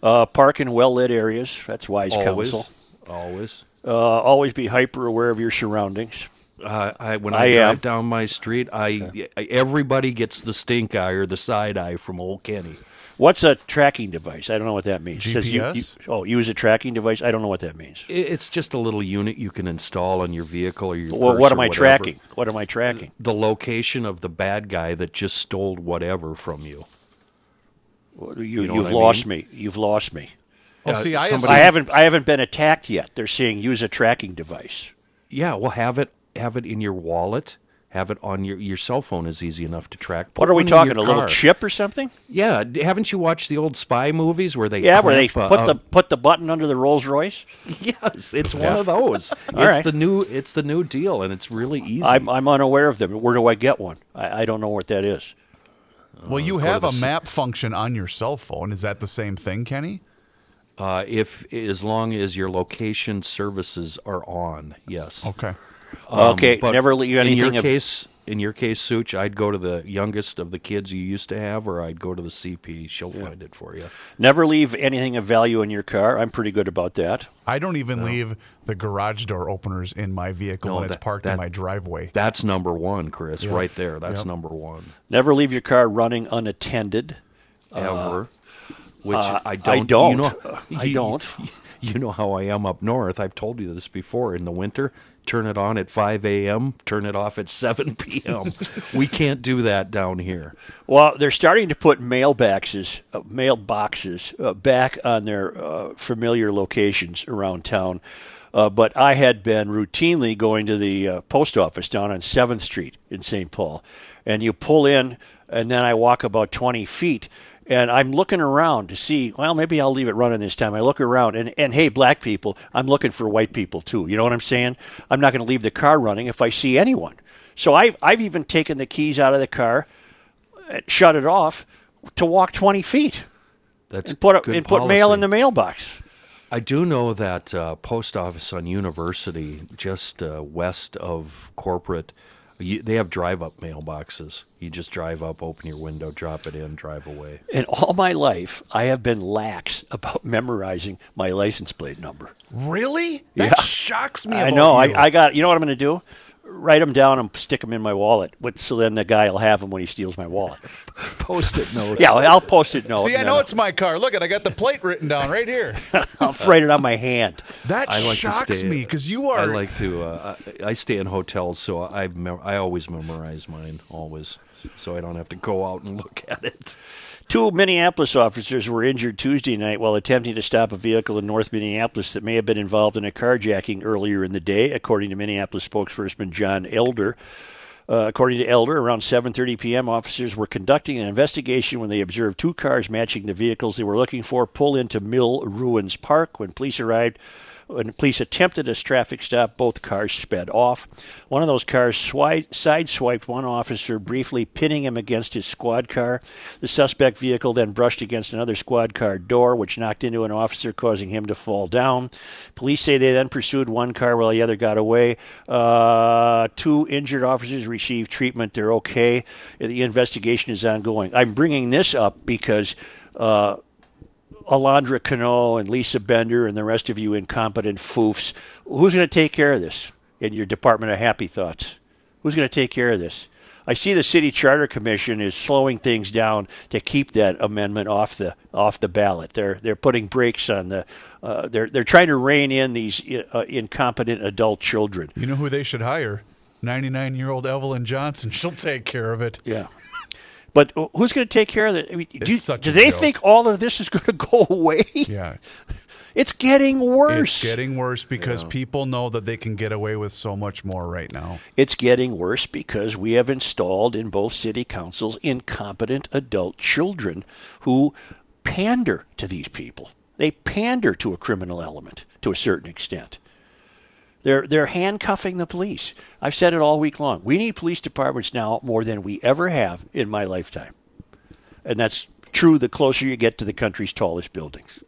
Uh, park in well lit areas. That's wise Always, counsel. always. Uh, always be hyper aware of your surroundings. Uh, I, when I I, drive down my street, I, I everybody gets the stink eye or the side eye from old Kenny. What's a tracking device? I don't know what that means. It says you- GPS? you- oh, use a tracking device. I don't know what that means. It's just a little unit you can install on your vehicle or your. Well, purse what or am I whatever. tracking? What am I tracking? The location of the bad guy that just stole whatever from you. You, know have what I lost mean? me. You've lost me. Oh, Uh, see, I somebody- I haven't I haven't been attacked yet. They're saying use a tracking device. Yeah, we'll have it have it in your wallet. Have it on your your cell phone is easy enough to track. Put What are we talking? your A little chip or something? Yeah, haven't you watched the old spy movies where they Yeah, where they clamp, uh, put the put the button under the Rolls Royce. yes, it's one of those. it's right. the new it's the new deal, and it's really easy. I'm I'm unaware of them. Where do I get one? I, I don't know what that is. Well, you to have the a s- map function on your cell phone. Is that the same thing, Kenny? uh, if as long as your location services are on, yes. Okay. Okay, Um, But never leave anything. In your of case, in your case, Such, I'd go to the youngest of the kids you used to have, or I'd go to the CP. She'll find it for you. never leave anything of value in your car. I'm pretty good about that. I don't even leave the garage door openers in my vehicle No, when it's that- parked in my driveway. That's number one, Chris. Right there. That's number one. Never leave your car running unattended. Ever. Which uh, I I don't. don't. You know, I don't. You know how I am up north. I've told you this before. In the winter, turn it on at 5 a.m. Turn it off at 7 p.m. we can't do that down here. Well, they're starting to put mailboxes, uh, mailboxes uh, back on their uh, familiar locations around town. Uh, but I had been routinely going to the uh, post office down on Seventh Street in St. Paul, and you pull in, and then I walk about twenty feet, and I'm looking around to see. Well, maybe I'll leave it running this time. I look around, and and hey, black people, I'm looking for white people too. You know what I'm saying? I'm not going to leave the car running if I see anyone. So I've I've even taken the keys out of the car shut it off to walk 20 feet That's and put and put mail in the mailbox. I do know that uh, post office on University, just uh, west of corporate, you, they have drive-up mailboxes. You just drive up, open your window, drop it in, drive away. In all my life, I have been lax about memorizing my license plate number. Really? That Yeah. shocks me. I know. you. I, I got. You know what I'm going to do? Write them down and stick them in my wallet. But so then the guy will have them when he steals my wallet. Post-it notes. Yeah, I'll post it. No, See, I know it's my car. Look, at I got the plate written down right here. I'll write it on my hand. That I like shocks to stay, me because you are. I like to. Uh, I, I stay in hotels, so I I always memorize mine always, so I don't have to go out and look at it. Two Minneapolis officers were injured Tuesday night while attempting to stop a vehicle in North Minneapolis that may have been involved in a carjacking earlier in the day, according to Minneapolis spokesperson John Elder. Uh, according to Elder, around 7:30 p.m., officers were conducting an investigation when they observed two cars matching the vehicles they were looking for pull into Mill Ruins Park. When police arrived, when police attempted a traffic stop, both cars sped off. One of those cars swi- sideswiped one officer, briefly pinning him against his squad car. The suspect vehicle then brushed against another squad car door, which knocked into an officer, causing him to fall down. Police say they then pursued one car while the other got away. Uh, two injured officers received treatment. They're okay. The investigation is ongoing. I'm bringing this up because. Uh, Alondra Cano and Lisa Bender and the rest of you incompetent foofs. Who's going to take care of this in your Department of Happy Thoughts? Who's going to take care of this? I see the City Charter Commission is slowing things down to keep that amendment off the off the ballot. They're they're putting brakes on the. Uh, they're they're trying to rein in these uh, incompetent adult children. you know who they should hire? 99 year old Evelyn Johnson. She'll take care of it. Yeah. But who's going to take care of it? I mean, do, do they joke. think all of this is going to go away? Yeah. It's getting worse. It's getting worse because people know that they can get away with so much more right now. It's getting worse because we have installed in both city councils incompetent adult children who pander to these people. They pander to a criminal element to a certain extent. They're they're handcuffing the police. I've said it all week long. We need police departments now more than we ever have in my lifetime. And that's true the closer you get to the country's tallest buildings.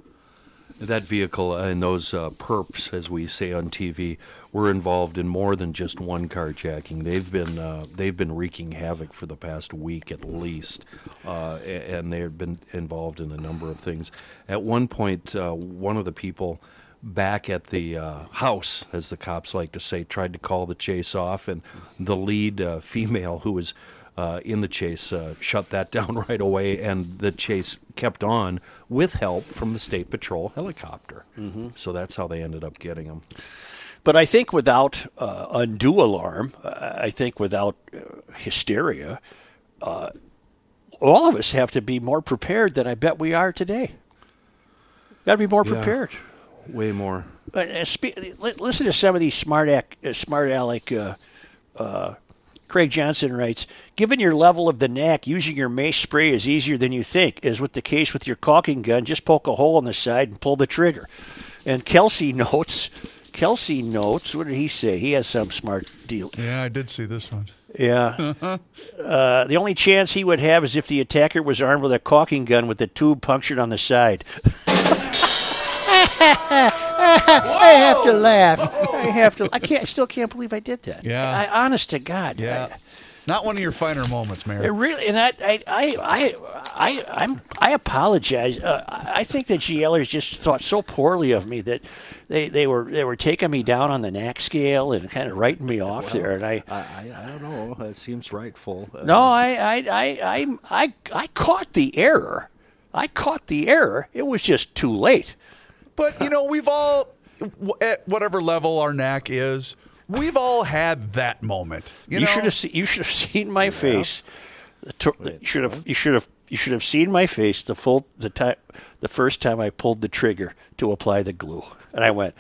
That vehicle and those uh, perps, as we say on TV, were involved in more than just one carjacking. They've been uh, they've been wreaking havoc for the past week at least, uh, and they've been involved in a number of things. At one point, uh, one of the people back at the uh, house, as the cops like to say, tried to call the chase off, and the lead uh, female who was uh, in the chase uh, shut that down right away, and the chase kept on with help from the state patrol helicopter. Mm-hmm. So that's how they ended up getting him. But I think without uh, undue alarm, I think without uh, hysteria, uh, all of us have to be more prepared than I bet we are today. Got to be more prepared. Way more. Uh, uh, spe- listen to some of these smart ac- uh, smart aleck. Uh, uh, Craig Johnson writes, "Given your level of the knack, using your mace spray is easier than you think. As with the case with your caulking gun, just poke a hole in the side and pull the trigger." And Kelsey notes, Kelsey notes, what did he say? He has some smart deal. Yeah, I did see this one. Yeah. uh, the only chance he would have is if the attacker was armed with a caulking gun with the tube punctured on the side. I have to laugh. I have to. I can't. I still can't believe I did that. Yeah. I, honest to God. Yeah. I, Not one of your finer moments, Mary. it really, and I, I, I, I, I, I'm, I apologize. Uh, I I think the GLers just thought so poorly of me that they, they were they were taking me down on the knack scale and kind of writing me off there. And I, I, I, I don't know. It seems rightful. Uh, no, I, I, I, I, I, I caught the error. I caught the error. It was just too late. But you know, we've all, at whatever level our knack is, we've all had that moment. You, You, know? should have se- you should have seen my face. To- the- you should have you should have you should have seen my face the full the time the first time I pulled the trigger to apply the glue, and I went,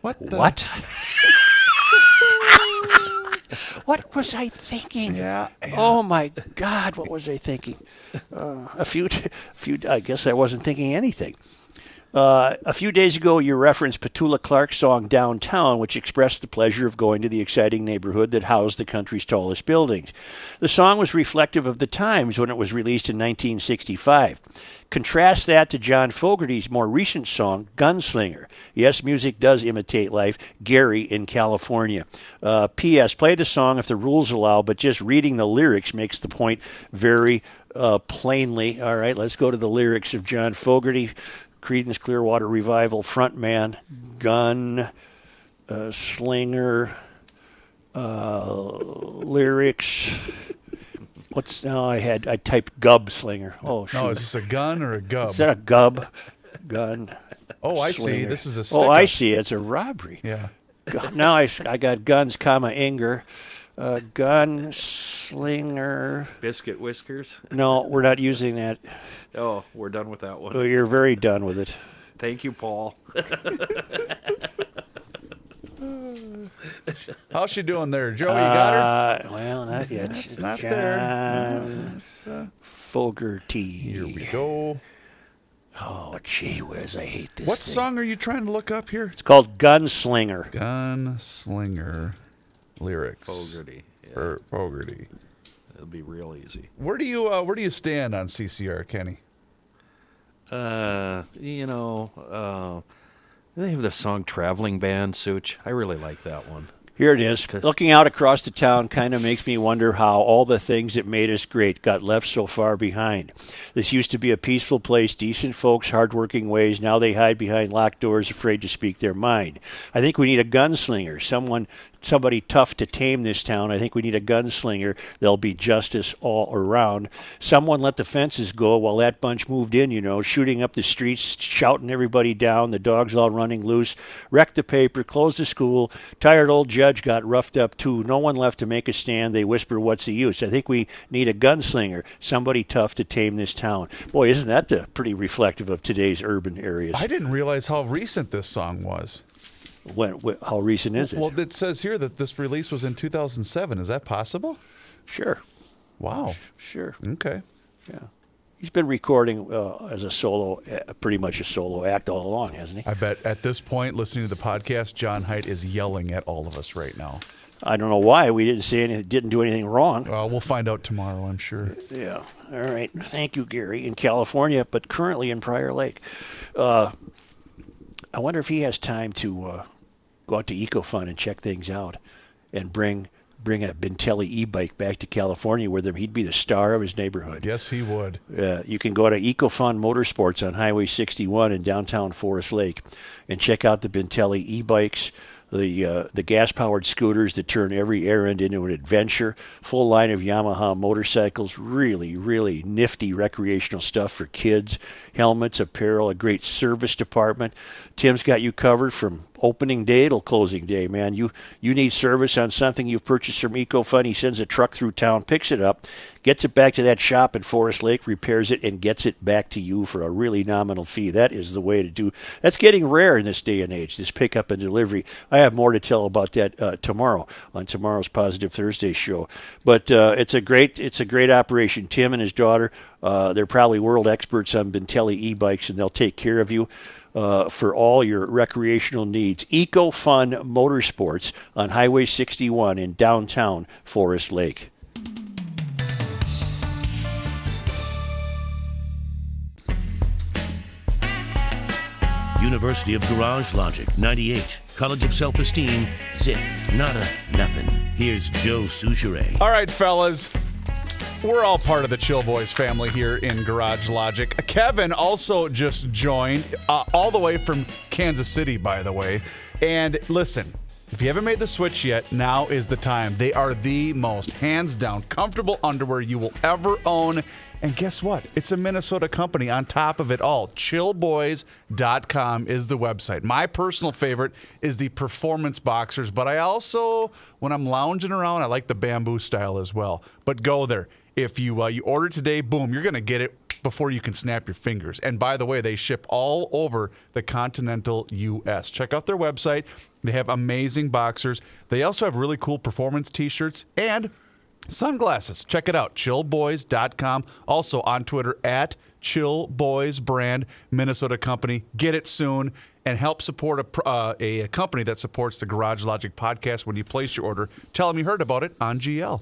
What? The? "What? what was I thinking? Yeah, Oh my God, what was I thinking? Uh, a few, t- few. I guess I wasn't thinking anything. Uh, a few days ago, you referenced Petula Clark's song Downtown, which expressed the pleasure of going to the exciting neighborhood that housed the country's tallest buildings. The song was reflective of the times when it was released in 1965. Contrast that to John Fogerty's more recent song, Gunslinger. Yes, music does imitate life. Gary in California. Uh, P.S. Play the song if the rules allow, but just reading the lyrics makes the point very uh, plainly. All right, let's go to the lyrics of John Fogerty. Creedence Clearwater Revival frontman, gun, uh, slinger, uh, lyrics. What's now? I had I typed gub slinger. Oh, shoot. No, is this a gun or a gub? Is that a gub? Gun. oh, I see. This is a. Oh, I see. It's a robbery. Yeah. Now I got guns, comma Inger, uh, gunslinger. Biscuit whiskers. No, we're not using that. Oh, we're done with that Oh, one. You're very done with it. Thank you, Paul. How's she doing there, Joe? You got her. Uh, well, not yet. It's not John there. Fogerty. Here we go. Oh, gee whiz, I hate this. What thing. song are you trying to look up here? It's called Gunslinger. Gunslinger lyrics. Fogerty. Yeah, For Fogerty. it'll be real easy. Where do you uh, where do you stand on CCR, Kenny? Uh, you know, uh, they have the song "Traveling Band," Such. I really like that one. Here it is. Looking out across the town kind of makes me wonder how all the things that made us great got left so far behind. This used to be a peaceful place, decent folks, hardworking ways. Now they hide behind locked doors, afraid to speak their mind. I think we need a gunslinger, someone, somebody tough to tame this town. I think we need a gunslinger. There'll be justice all around. Someone let the fences go while that bunch moved in. You know, shooting up the streets, shouting everybody down. The dogs all running loose. Wrecked the paper, closed the school. Tired old judge got roughed up too. No one left to make a stand. They whisper, "What's the use?" I think we need a gunslinger, somebody tough to tame this town. Boy, isn't that the pretty reflective of today's urban areas? I didn't realize how recent this song was. When, when, how recent is it? Well, it says here that this release was in 2007. Is that possible? sure, Wow. sure. Okay. Yeah, he's been recording uh, as a solo, uh, pretty much a solo act all along, hasn't he? I bet at this point, listening to the podcast, John Height is yelling at all of us right now. I don't know why we didn't say anything, didn't do anything wrong. Uh, we'll find out tomorrow, I'm sure. Yeah. All right. Thank you, Gary, in California, but currently in Prior Lake. Uh, I wonder if he has time to uh, go out to EcoFun and check things out, and bring bring a Bintelli e-bike back to California, where he'd be the star of his neighborhood. Yes, he would. Uh, you can go to EcoFun Motorsports on Highway 61 in downtown Forest Lake and check out the Bintelli e-bikes, the uh, the gas-powered scooters that turn every errand into an adventure. Full line of Yamaha motorcycles, really, really nifty recreational stuff for kids. Helmets, apparel, a great service department. Tim's got you covered from opening day till closing day, man. You you need service on something you've purchased from EcoFun. He sends a truck through town, picks it up, gets it back to that shop in Forest Lake, repairs it, and gets it back to you for a really nominal fee. That is the way to do. That's getting rare in this day and age. This pickup and delivery. I have more to tell about that uh, tomorrow on tomorrow's Positive Thursday show. But uh, it's a great it's a great operation. Tim and his daughter, uh, they're probably world experts on Bintelli e-bikes, and they'll take care of you. Uh, for all your recreational needs. Eco Fun Motorsports on Highway 61 in downtown Forest Lake. University of Garage Logic, 98. College of Self Esteem, zip, nada, nothing. Here's Joe Soucheray. All right, fellas. We're all part of the Chill Boys family here in Garage Logic. Kevin also just joined, uh, all the way from Kansas City, by the way. And listen, if you haven't made the switch yet, now is the time. They are the most hands down comfortable underwear you will ever own. And guess what? It's a Minnesota company on top of it all. Chillboys.com is the website. My personal favorite is the performance boxers, but I also, when I'm lounging around, I like the bamboo style as well. But go there. If you uh, you order today, boom, you're gonna get it before you can snap your fingers. And by the way, they ship all over the continental U.S. Check out their website. They have amazing boxers. They also have really cool performance T-shirts and sunglasses. Check it out, chillboys.com. Also on Twitter at Chill Boys brand Minnesota company. Get it soon and help support a, uh, a, company that supports the Garage Logic podcast when you place your order. Tell them you heard about it on GL.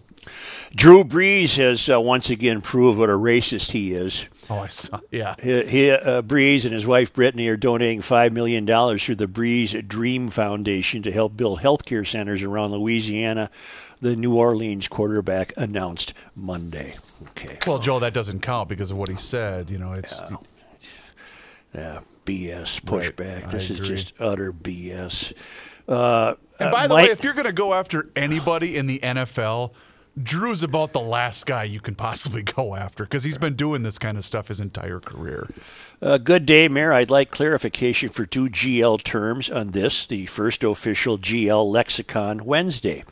Drew Brees has uh, once again proved what a racist he is. Oh, I saw. Yeah. He, he, uh, Brees and his wife Brittany are donating $5 million through the Brees Dream Foundation to help build healthcare centers around Louisiana, the New Orleans quarterback announced Monday. Okay. Well, Joe, that doesn't count because of what he said. You know, it's Yeah, BS pushback. Right, this I is agree. just utter BS. Uh, And uh, by the Mike- way, if you're going to go after anybody in the NFL, Drew's about the last guy you can possibly go after because he's been doing this kind of stuff his entire career. Uh, good day, Mayor. I'd like clarification for two GL terms on this, the first official GL lexicon Wednesday.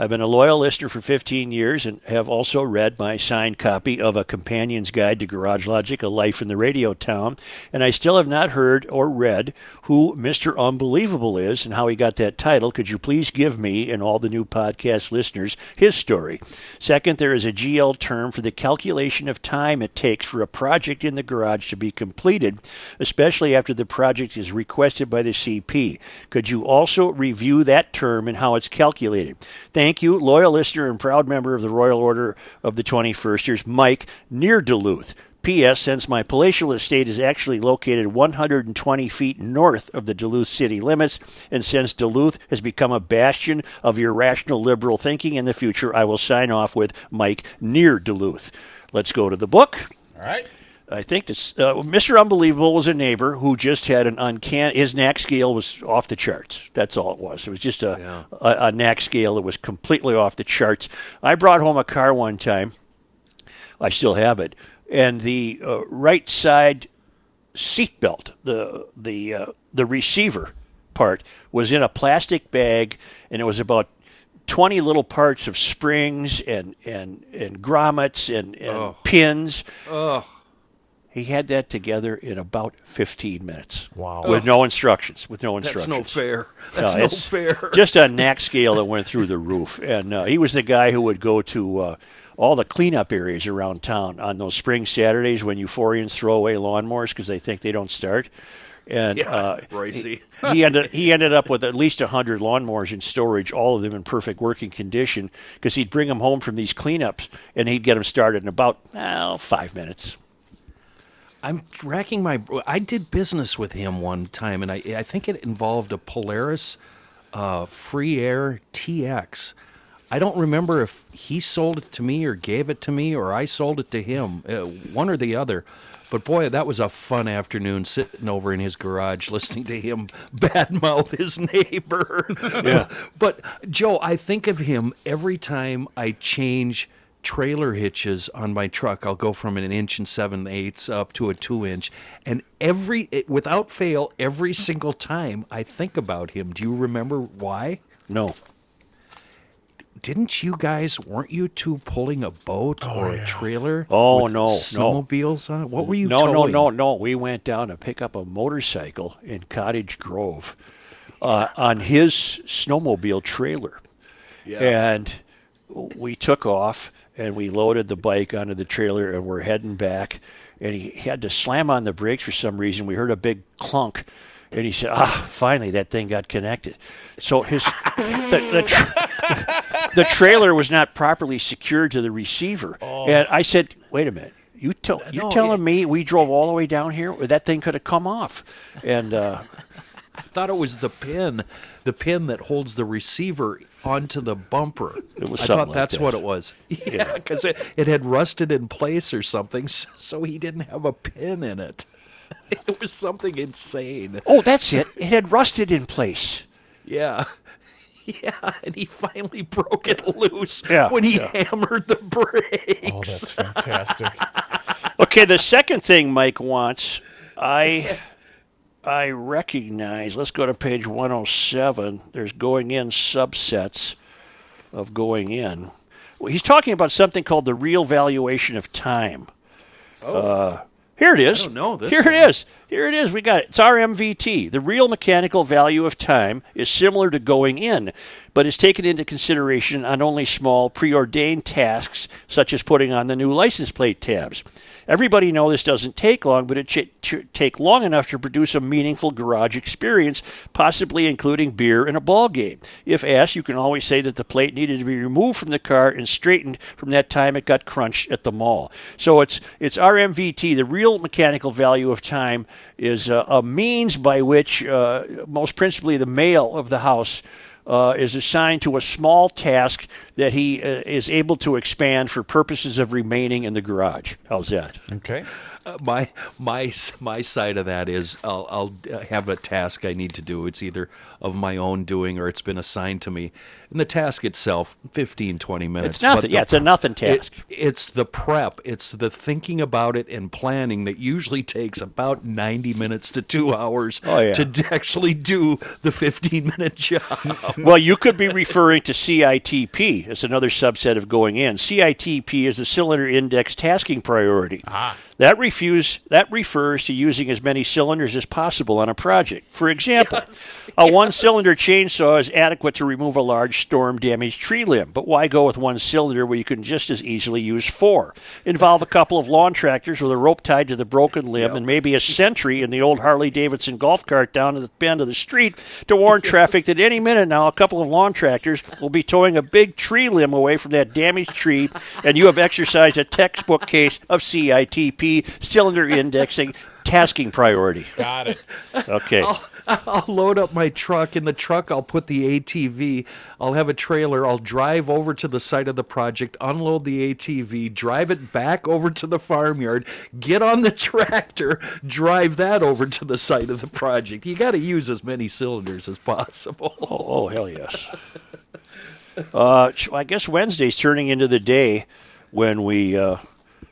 I've been a loyal listener for 15 years and have also read my signed copy of A Companion's Guide to Garage Logic, A Life in the Radio Town, and I still have not heard or read who Mr. Unbelievable is and how he got that title. Could you please give me and all the new podcast listeners his story? Second, there is a GL term for the calculation of time it takes for a project in the garage to be completed, especially after the project is requested by the CP. Could you also review that term and how it's calculated? Thank you, loyal listener and proud member of the Royal Order of the 21st Years, Mike, near Duluth. P.S. Since my palatial estate is actually located 120 feet north of the Duluth city limits, and since Duluth has become a bastion of irrational liberal thinking in the future, I will sign off with Mike near Duluth. Let's go to the book. All right. I think this uh, Mr. Unbelievable was a neighbor who just had an uncanny. His knack scale was off the charts. That's all it was. It was just a, a, a knack scale that was completely off the charts. I brought home a car one time. I still have it, and the uh, right side seat belt, the the uh, the receiver part, was in a plastic bag, and it was about. 20 little parts of springs and, and, and grommets and, and pins. He had that together in about 15 minutes. Wow. With no instructions. With no instructions. That's instructions. no fair. That's No, no fair. Just a knack scale that went through the roof. And uh, he was the guy who would go to uh, all the cleanup areas around town on those spring Saturdays when euphorians throw away lawnmowers because they think they don't start. And Yeah, uh, he, he ended he ended up with at least hundred lawnmowers in storage, all of them in perfect working condition, because he'd bring them home from these cleanups and he'd get them started in about well, five minutes. I'm racking my. I did business with him one time, and I I think it involved a Polaris uh, Free Air TX. I don't remember if he sold it to me or gave it to me or I sold it to him, uh, one or the other. But boy, that was a fun afternoon sitting over in his garage listening to him badmouth his neighbor. Yeah. but Joe, I think of him every time I change trailer hitches on my truck. I'll go from an inch and seven eighths up to a two inch, and every it- without fail, every single time I think about him. Do you remember why? No. Didn't you guys weren't you two pulling a boat or a trailer? Oh, with no, no. snowmobiles on it? What were you? No, no, towing? no, no. We went down to pick up a motorcycle in Cottage Grove uh, on his snowmobile trailer. And we took off and we loaded the bike onto the trailer and we're heading back. And he had to slam on the brakes for some reason. We heard a big clunk. And he said, "Ah, finally, that thing got connected." So his the, the, tra- the trailer was not properly secured to the receiver, and I said, "Wait a minute, you tell you No, telling it- me we drove all the way down here? That thing could have come off." And uh, I thought it was the pin, the pin that holds the receiver onto the bumper. It was I thought like that's that. what it was. Yeah, because it, it had rusted in place or something, so he didn't have a pin in it. It was something insane. oh, that's it. It had rusted in place. Yeah. Yeah, and he finally broke it loose Yeah, when he yeah. hammered the brakes. Oh, that's fantastic. Okay, the second thing Mike wants, I I recognize. Let's go to page 107. There's going in subsets of going in. He's talking about something called the real valuation of time. Uh, here it is. don't know this Here one. it is. Here it is. We got it. It's RMVT. The real mechanical value of time is similar to going in, but is taken into consideration on only small preordained tasks such as putting on the new license plate tabs. Everybody know this doesn't take long, but it should ch- take long enough to produce a meaningful garage experience, possibly including beer and a ball game. If asked, you can always say that the plate needed to be removed from the car and straightened from that time it got crunched at the mall. So it's it's RMVT. The real mechanical value of time is uh, a means by which, uh, most principally, the male of the house uh, is assigned to a small task that he uh, is able to expand for purposes of remaining in the garage. How's that? Okay. Uh, my my my side of that is I'll, I'll uh, have a task I need to do. It's either of my own doing or it's been assigned to me. And the task itself, 15, 20 minutes. It's nothing. but Yeah, it's a nothing it- task. it's the prep. It's the thinking about it and planning that usually takes about 90 minutes to two hours Oh, yeah. to actually do the 15 minute job. well, you could be referring to CITP as another subset of going in. CITP is the cylinder index tasking priority. Ah. That refuse that refers to using as many cylinders as possible on a project. For example, a one-cylinder chainsaw is adequate to remove a large storm-damaged tree limb, but why go with one cylinder where you can just as easily use four? Involve a couple of lawn tractors with a rope tied to the broken limb and maybe a sentry in the old Harley Davidson golf cart down at the bend of the street to warn traffic that any minute now a couple of lawn tractors will be towing a big tree limb away from that damaged tree, and you have exercised a textbook case of CITP cylinder indexing tasking priority. Got it. Okay. I'll load up my truck. In the truck, I'll put the ATV. I'll have a trailer. I'll drive over to the site of the project, unload the ATV, drive it back over to the farmyard, get on the tractor, drive that over to the site of the project. You got to use as many cylinders as possible. Oh, oh, hell yes. Uh, I guess Wednesday's turning into the day when we uh,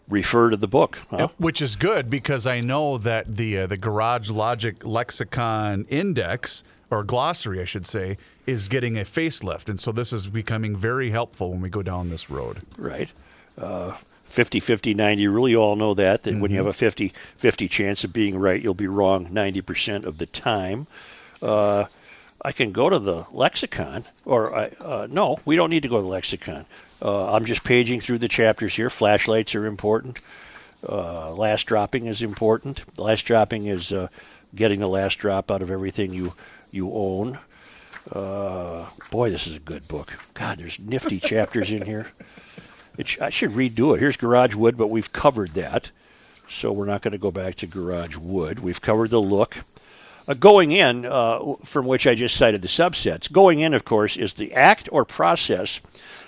refer to the book. Huh? Which is good because I know that the uh, the Garage Logic Lexicon Index or glossary, I should say, is getting a facelift, and so this is becoming very helpful when we go down this road. Right. Uh, 50 50 90 you really all know that that when you have a 50 50 chance of being right you'll be wrong 90% of the time uh, i can go to the lexicon or I, uh, no we don't need to go to the lexicon uh, i'm just paging through the chapters here flashlights are important uh, last dropping is important last dropping is uh, getting the last drop out of everything you you own uh, boy this is a good book god there's nifty chapters in here it sh- I should redo it. Here's Garage Wood, but we've covered that. So we're not going to go back to Garage Wood. We've covered the look. Uh, going in, uh, from which I just cited the subsets, going in, of course, is the act or process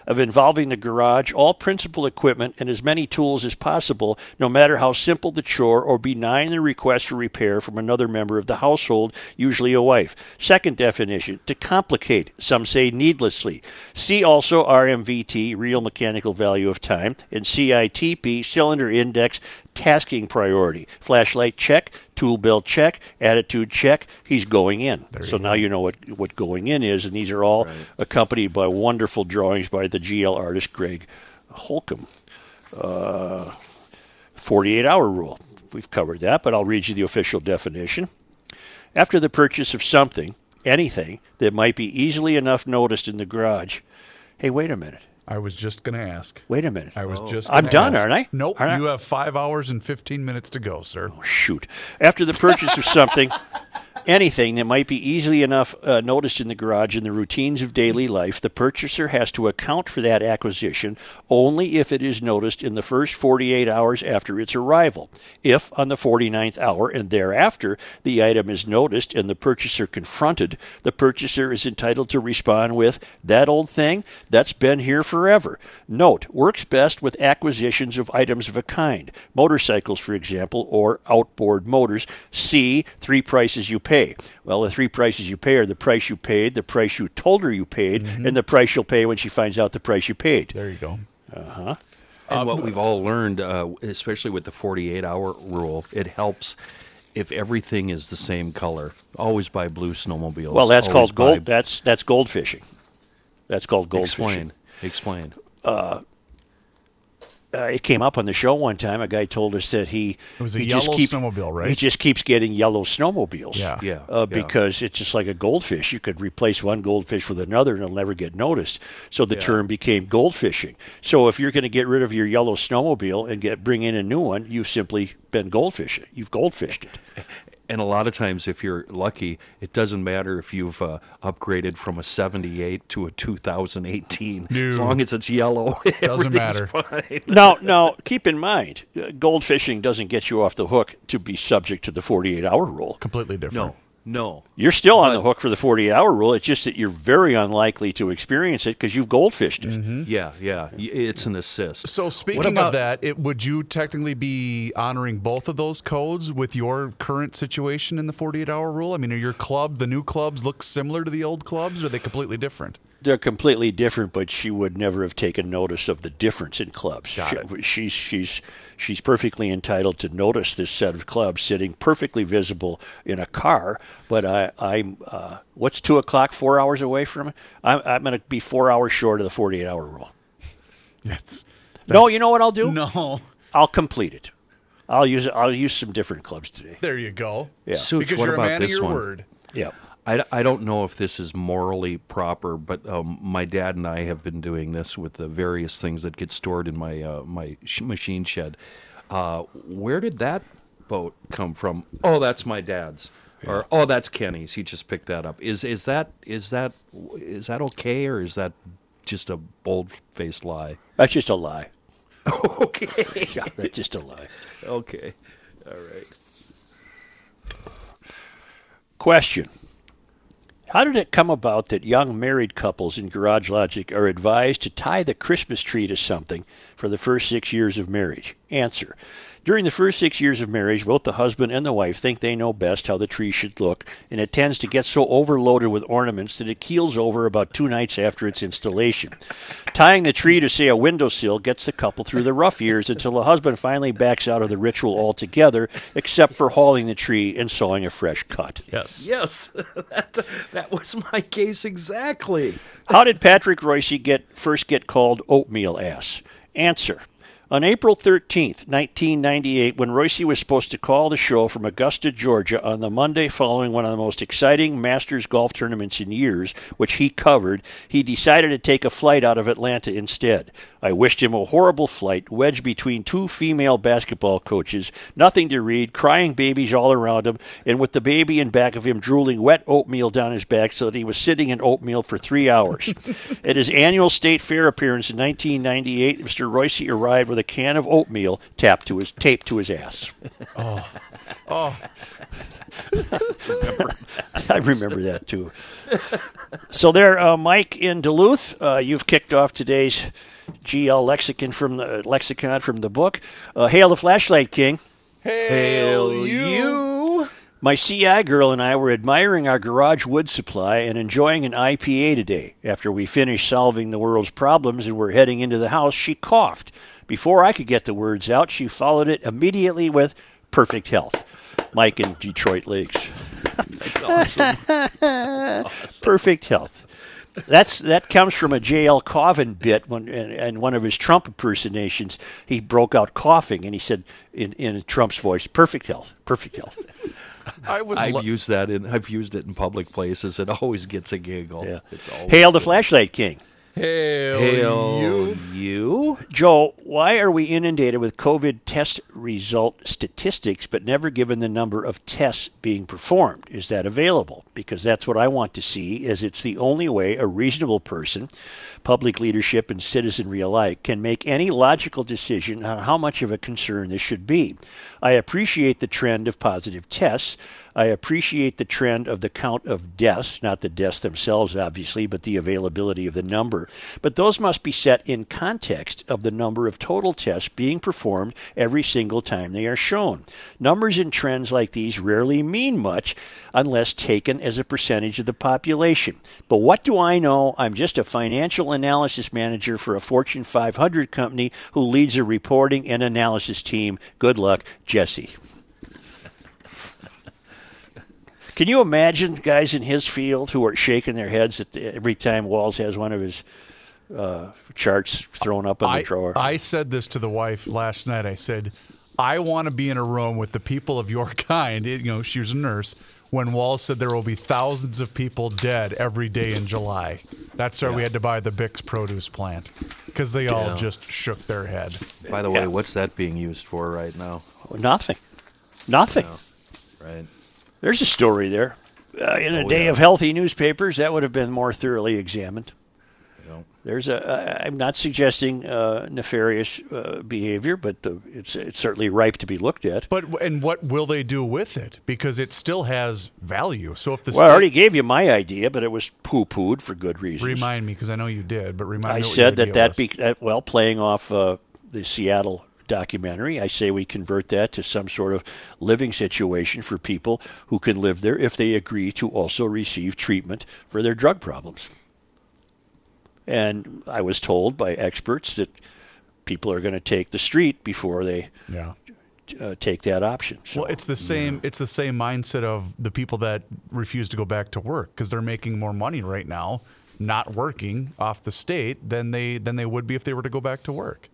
of involving the garage, all principal equipment, and as many tools as possible, no matter how simple the chore or benign the request for repair from another member of the household, usually a wife. Second definition, to complicate, some say needlessly. See also RMVT, real mechanical value of time, and CITP, cylinder index, tasking priority. Flashlight check, Tool belt check, attitude check. He's going in. so now you know what what going in is, and these are all accompanied by wonderful drawings by the GL artist Greg Holcomb. Uh, 48 hour rule. We've covered that, but I'll read you the official definition. After the purchase of something, anything, that might be easily enough noticed in the garage. Hey, wait a minute. I was just going to ask. Wait a minute. I was oh. just. I'm done, ask. aren't I? Nope. Aren't I? You have five hours and 15 minutes to go, sir. Oh, shoot. After the purchase of something, anything that might be easily enough uh, noticed in the garage in the routines of daily life, the purchaser has to account for that acquisition only if it is noticed in the first 48 hours after its arrival. If on the 49th hour and thereafter the item is noticed and the purchaser confronted, the purchaser is entitled to respond with, That old thing, that's been here forever. Note, works best with acquisitions of items of a kind, motorcycles, for example, or outboard motors. See three prices you pay. Well, the three prices you pay are the price you paid, the price you told her you paid, and the price you'll pay when she finds out the price you paid. There you go. Uh-huh. And what we've all learned, uh, especially with the 48 hour rule, it helps if everything is the same color. Always buy blue snowmobiles. Well, that's Always called gold. buy- That's that's gold fishing. That's called gold Explain. fishing. Explain. uh, it came up on the show one time. A guy told us that he It was a he just yellow keep- snowmobile, right? He just keeps getting yellow snowmobiles. Yeah. Yeah, Uh, yeah. because it's just like a goldfish. You could replace one goldfish with another, and it'll never get noticed. So the term became goldfishing. So if you're going to get rid of your yellow snowmobile and get bring in a new one, you've simply been goldfishing. You've goldfished it. And a lot of times, if you're lucky, it doesn't matter if you've uh, upgraded from a 78 to a 2018. As long as it's yellow, Doesn't matter. Fine. now, now keep in mind, uh, goldfishing doesn't get you off the hook to be subject to the 48 hour rule. Completely different. No, no. You're still on the hook for the 48 hour rule. It's just that you're very unlikely to experience it because you've goldfished it. Mm-hmm. Yeah, yeah. It's an assist. So speaking about- of that, it, would you technically be honoring both of those codes with your current situation in the 48-hour rule? I mean, are your club, the new clubs, look similar to the old clubs, or are they completely different? They're completely different, but she would never have taken notice of the difference in clubs. Got She- it. She's she's she's perfectly entitled to notice this set of clubs sitting perfectly visible in a car. But I, I'm uh, what's two o'clock, four hours away from it. I'm, I'm going to be four hours short of the 48 hour rule. Yes. No, you know what I'll do? No. I'll complete it. I'll use I'll use some different clubs today. There you go. Yeah. Suits, Because what you're a about man of your one? word. Yeah. I, I don't know if this is morally proper, but um, my dad and I have been doing this with the various things that get stored in my uh, my sh- machine shed. Uh, where did that boat come from? Oh, that's my dad's. Or oh, that's Kenny's. He just picked that up. Is is that is that is that okay, or is that just a bold faced lie? That's just a lie. okay. Yeah, that's just a lie. Okay. All right. Question How did it come about that young married couples in Garage Logic are advised to tie the Christmas tree to something for the first six years of marriage? Answer During the first six years of marriage, both the husband and the wife think they know best how the tree should look, and it tends to get so overloaded with ornaments that it keels over about two nights after its installation. Tying the tree to, say, a windowsill gets the couple through the rough years until the husband finally backs out of the ritual altogether, except for hauling the tree and sawing a fresh cut. Yes. Yes, that, that was my case exactly. How did Patrick Royce get first get called oatmeal ass? Answer. On April 13th, 1998, when Royce was supposed to call the show from Augusta, Georgia, on the Monday following one of the most exciting Masters golf tournaments in years, which he covered, he decided to take a flight out of Atlanta instead. I wished him a horrible flight, wedged between two female basketball coaches, nothing to read, crying babies all around him, and with the baby in back of him drooling wet oatmeal down his back so that he was sitting in oatmeal for three hours. At his annual state fair appearance in 1998, Mr. Royce arrived with a can of oatmeal tapped to his taped to his ass. Oh, oh! I remember that too. So there, uh, Mike in Duluth, uh, you've kicked off today's GL lexicon from the lexicon from the book. Uh, Hail the flashlight king! Hail you. My CI girl and I were admiring our garage wood supply and enjoying an IPA today. After we finished solving the world's problems and were heading into the house, she coughed. Before I could get the words out, she followed it immediately with perfect health. Mike in Detroit Lakes. That's awesome. Perfect health. That's that comes from a J.L. Coven bit when and, and one of his Trump impersonations. He broke out coughing and he said in, in Trump's voice, "Perfect health, perfect health." I was. I've lo- used that in I've used it in public places. It always gets a giggle. Yeah. It's always Hail the flashlight king. Hail, Hail you. you. Joe, why are we inundated with COVID test result statistics but never given the number of tests being performed? Is that available? Because that's what I want to see, as it's the only way a reasonable person, public leadership and citizenry alike, can make any logical decision on how much of a concern this should be. I appreciate the trend of positive tests. I appreciate the trend of the count of deaths, not the deaths themselves, obviously, but the availability of the number. But those must be set in context of the number of total tests being performed every single time they are shown. Numbers and trends like these rarely mean much unless taken as a percentage of the population. But what do I know? I'm just a financial analysis manager for a Fortune 500 company who leads a reporting and analysis team. Good luck, Jesse. Can you imagine guys in his field who are shaking their heads at the, every time Walz has one of his uh, charts thrown up in the I, drawer? I said this to the wife last night. I said, I want to be in a room with the people of your kind. It- you know, she was a nurse. When Wall said there will be thousands of people dead every day in July. That's why we had to buy the Bix produce plant because they all just shook their head. By the Yeah. way, what's that being used for right now? Nothing. Nothing. Right. There's a story there. Uh, in a Oh, day yeah. of healthy newspapers, that would have been more thoroughly examined. There's a. I'm not suggesting uh, nefarious uh, behavior, but the, it's it's certainly ripe to be looked at. But and what will they do with it? Because it still has value. So if the Well, I already gave you my idea, but it was poo-pooed for good reasons. remind me because I know you did, but remind I me. what said that that be well, playing off uh, the Seattle documentary, I say we convert that to some sort of living situation for people who can live there if they agree to also receive treatment for their drug problems. And I was told by experts that people are going to take the street before they yeah. uh, take that option. So, Well, it's the same. It's the same mindset of the people that refuse to go back to work because they're making more money right now, not working off the state than they than they would be if they were to go back to work.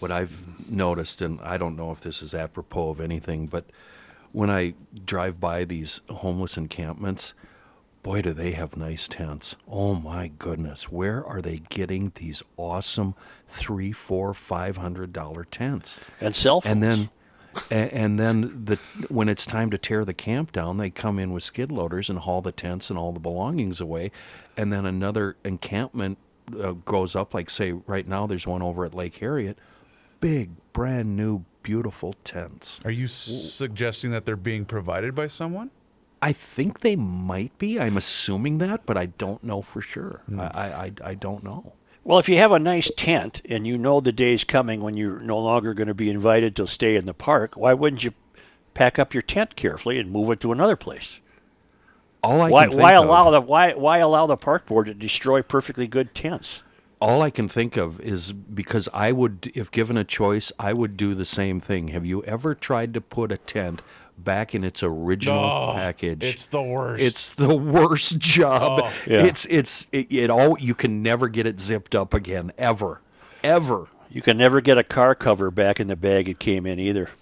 what I've noticed, and I don't know if this is apropos of anything, but when I drive by these homeless encampments, boy, do they have nice tents. Oh my goodness, where are they getting these awesome three, four, five hundred dollar tents? and cell phones. And then, and then the when it's time to tear the camp down, they come in with skid loaders and haul the tents and all the belongings away, and then another encampment uh, goes up. Like say, right now, there's one over at Lake Harriet, big, brand new, beautiful tents. Are you suggesting that they're being provided by someone? I think they might be. I'm assuming that, but I don't know for sure. Hmm. I, I, I, I don't know. Well, if you have a nice tent and you know the day's coming when you're no longer going to be invited to stay in the park, why wouldn't you pack up your tent carefully and move it to another place? All I why can think why of- allow the why why allow the park board to destroy perfectly good tents? All I can think of is because I would, if given a choice, I would do the same thing. Have you ever tried to put a tent back in its original Oh, package? it's the worst. It's the worst job. Oh. Yeah. It's it's it, it all. You can never get it zipped up again, ever, ever. You can never get a car cover back in the bag it came in either.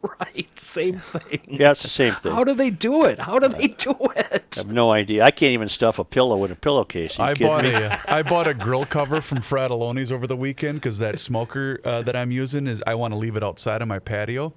Right, same thing. Yeah, it's the same thing. How do they do it? How do they do it? I have no idea. I can't even stuff a pillow in a pillowcase. I bought me? a I bought a grill cover from Fratallone's over the weekend because that smoker uh, that I'm using is I want to leave it outside of my patio,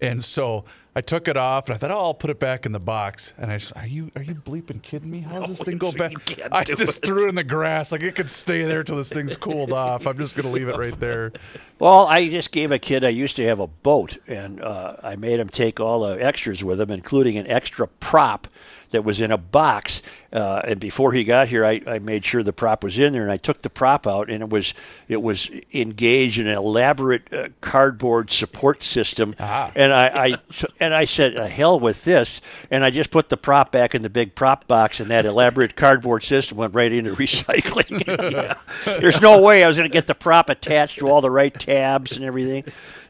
and so I took it off and I thought, oh, I'll put it back in the box. And I just, are you are you bleeping kidding me? How does this thing go back? I just it. threw it in the grass like it could stay there till this thing's cooled off. I'm just gonna leave it right there. Well, I just gave a kid. I used to have a boat, and uh, I made him take all the extras with him, including an extra prop that was in a box. Uh, and before he got here, I, I made sure the prop was in there, and I took the prop out, and it was it was engaged in an elaborate uh, cardboard support system. And I, I and I said, uh, hell with this. And I just put the prop back in the big prop box, and that elaborate cardboard system went right into recycling. Yeah. There's no way I was going to get the prop attached to all the right tabs and everything.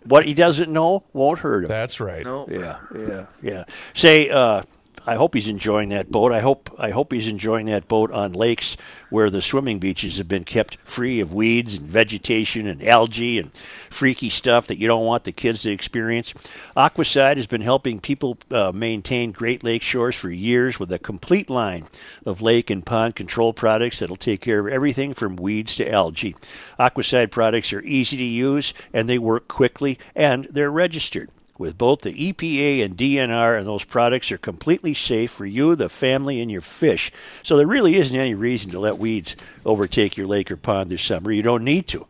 What he doesn't know won't hurt him. That's right. Yeah, yeah, yeah. Say, uh, I hope he's enjoying that boat. I hope I hope he's enjoying that boat on lakes where the swimming beaches have been kept free of weeds and vegetation and algae and freaky stuff that you don't want the kids to experience. Aquacide has been helping people uh, maintain Great Lake shores for years with a complete line of lake and pond control products that'll take care of everything from weeds to algae. Aquacide products are easy to use and they work quickly and they're registered with both the EPA and DNR, and those products are completely safe for you, the family, and your fish. So there really isn't any reason to let weeds overtake your lake or pond this summer. You don't need to.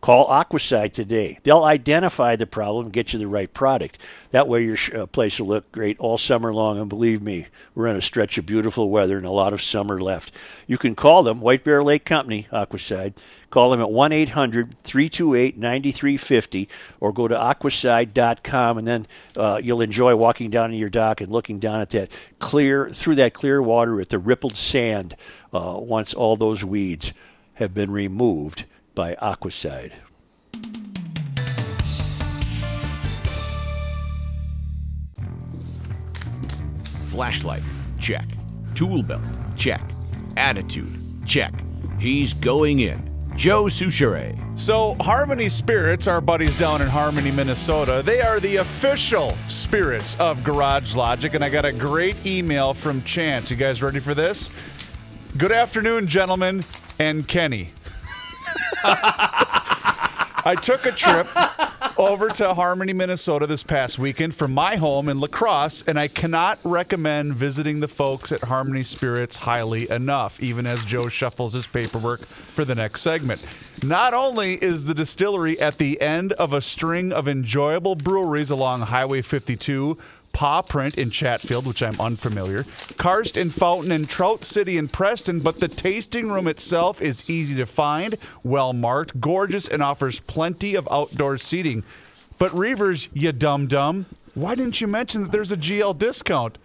Call Aquacide today. They'll identify the problem get you the right product. That way, your sh- uh, place will look great all summer long. And believe me, we're in a stretch of beautiful weather and a lot of summer left. You can call them, White Bear Lake Company, Aquacide. Call them at 1 800 328 9350 or go to aquacide.com and then uh, you'll enjoy walking down to your dock and looking down at that clear, through that clear water at the rippled sand uh, once all those weeds have been removed by Aquacide. Flashlight, check. Tool belt, check. Attitude, check. He's going in. Joe Soucheray. So, Harmony Spirits, our buddies down in Harmony, Minnesota, they are the official spirits of Garage Logic. And I got a great email from Chance. You guys ready for this? Good afternoon, gentlemen, and Kenny. I took a trip over to Harmony, Minnesota this past weekend from my home in La Crosse, and I cannot recommend visiting the folks at Harmony Spirits highly enough, even as Joe shuffles his paperwork for the next segment. Not only is the distillery at the end of a string of enjoyable breweries along Highway 52, Paw Print in Chatfield, which I'm unfamiliar, Karst and Fountain in Trout City and Preston, but the tasting room itself is easy to find, well marked, gorgeous, and offers plenty of outdoor seating. But Reuvers, you dumb dumb, why didn't you mention that there's a GL discount?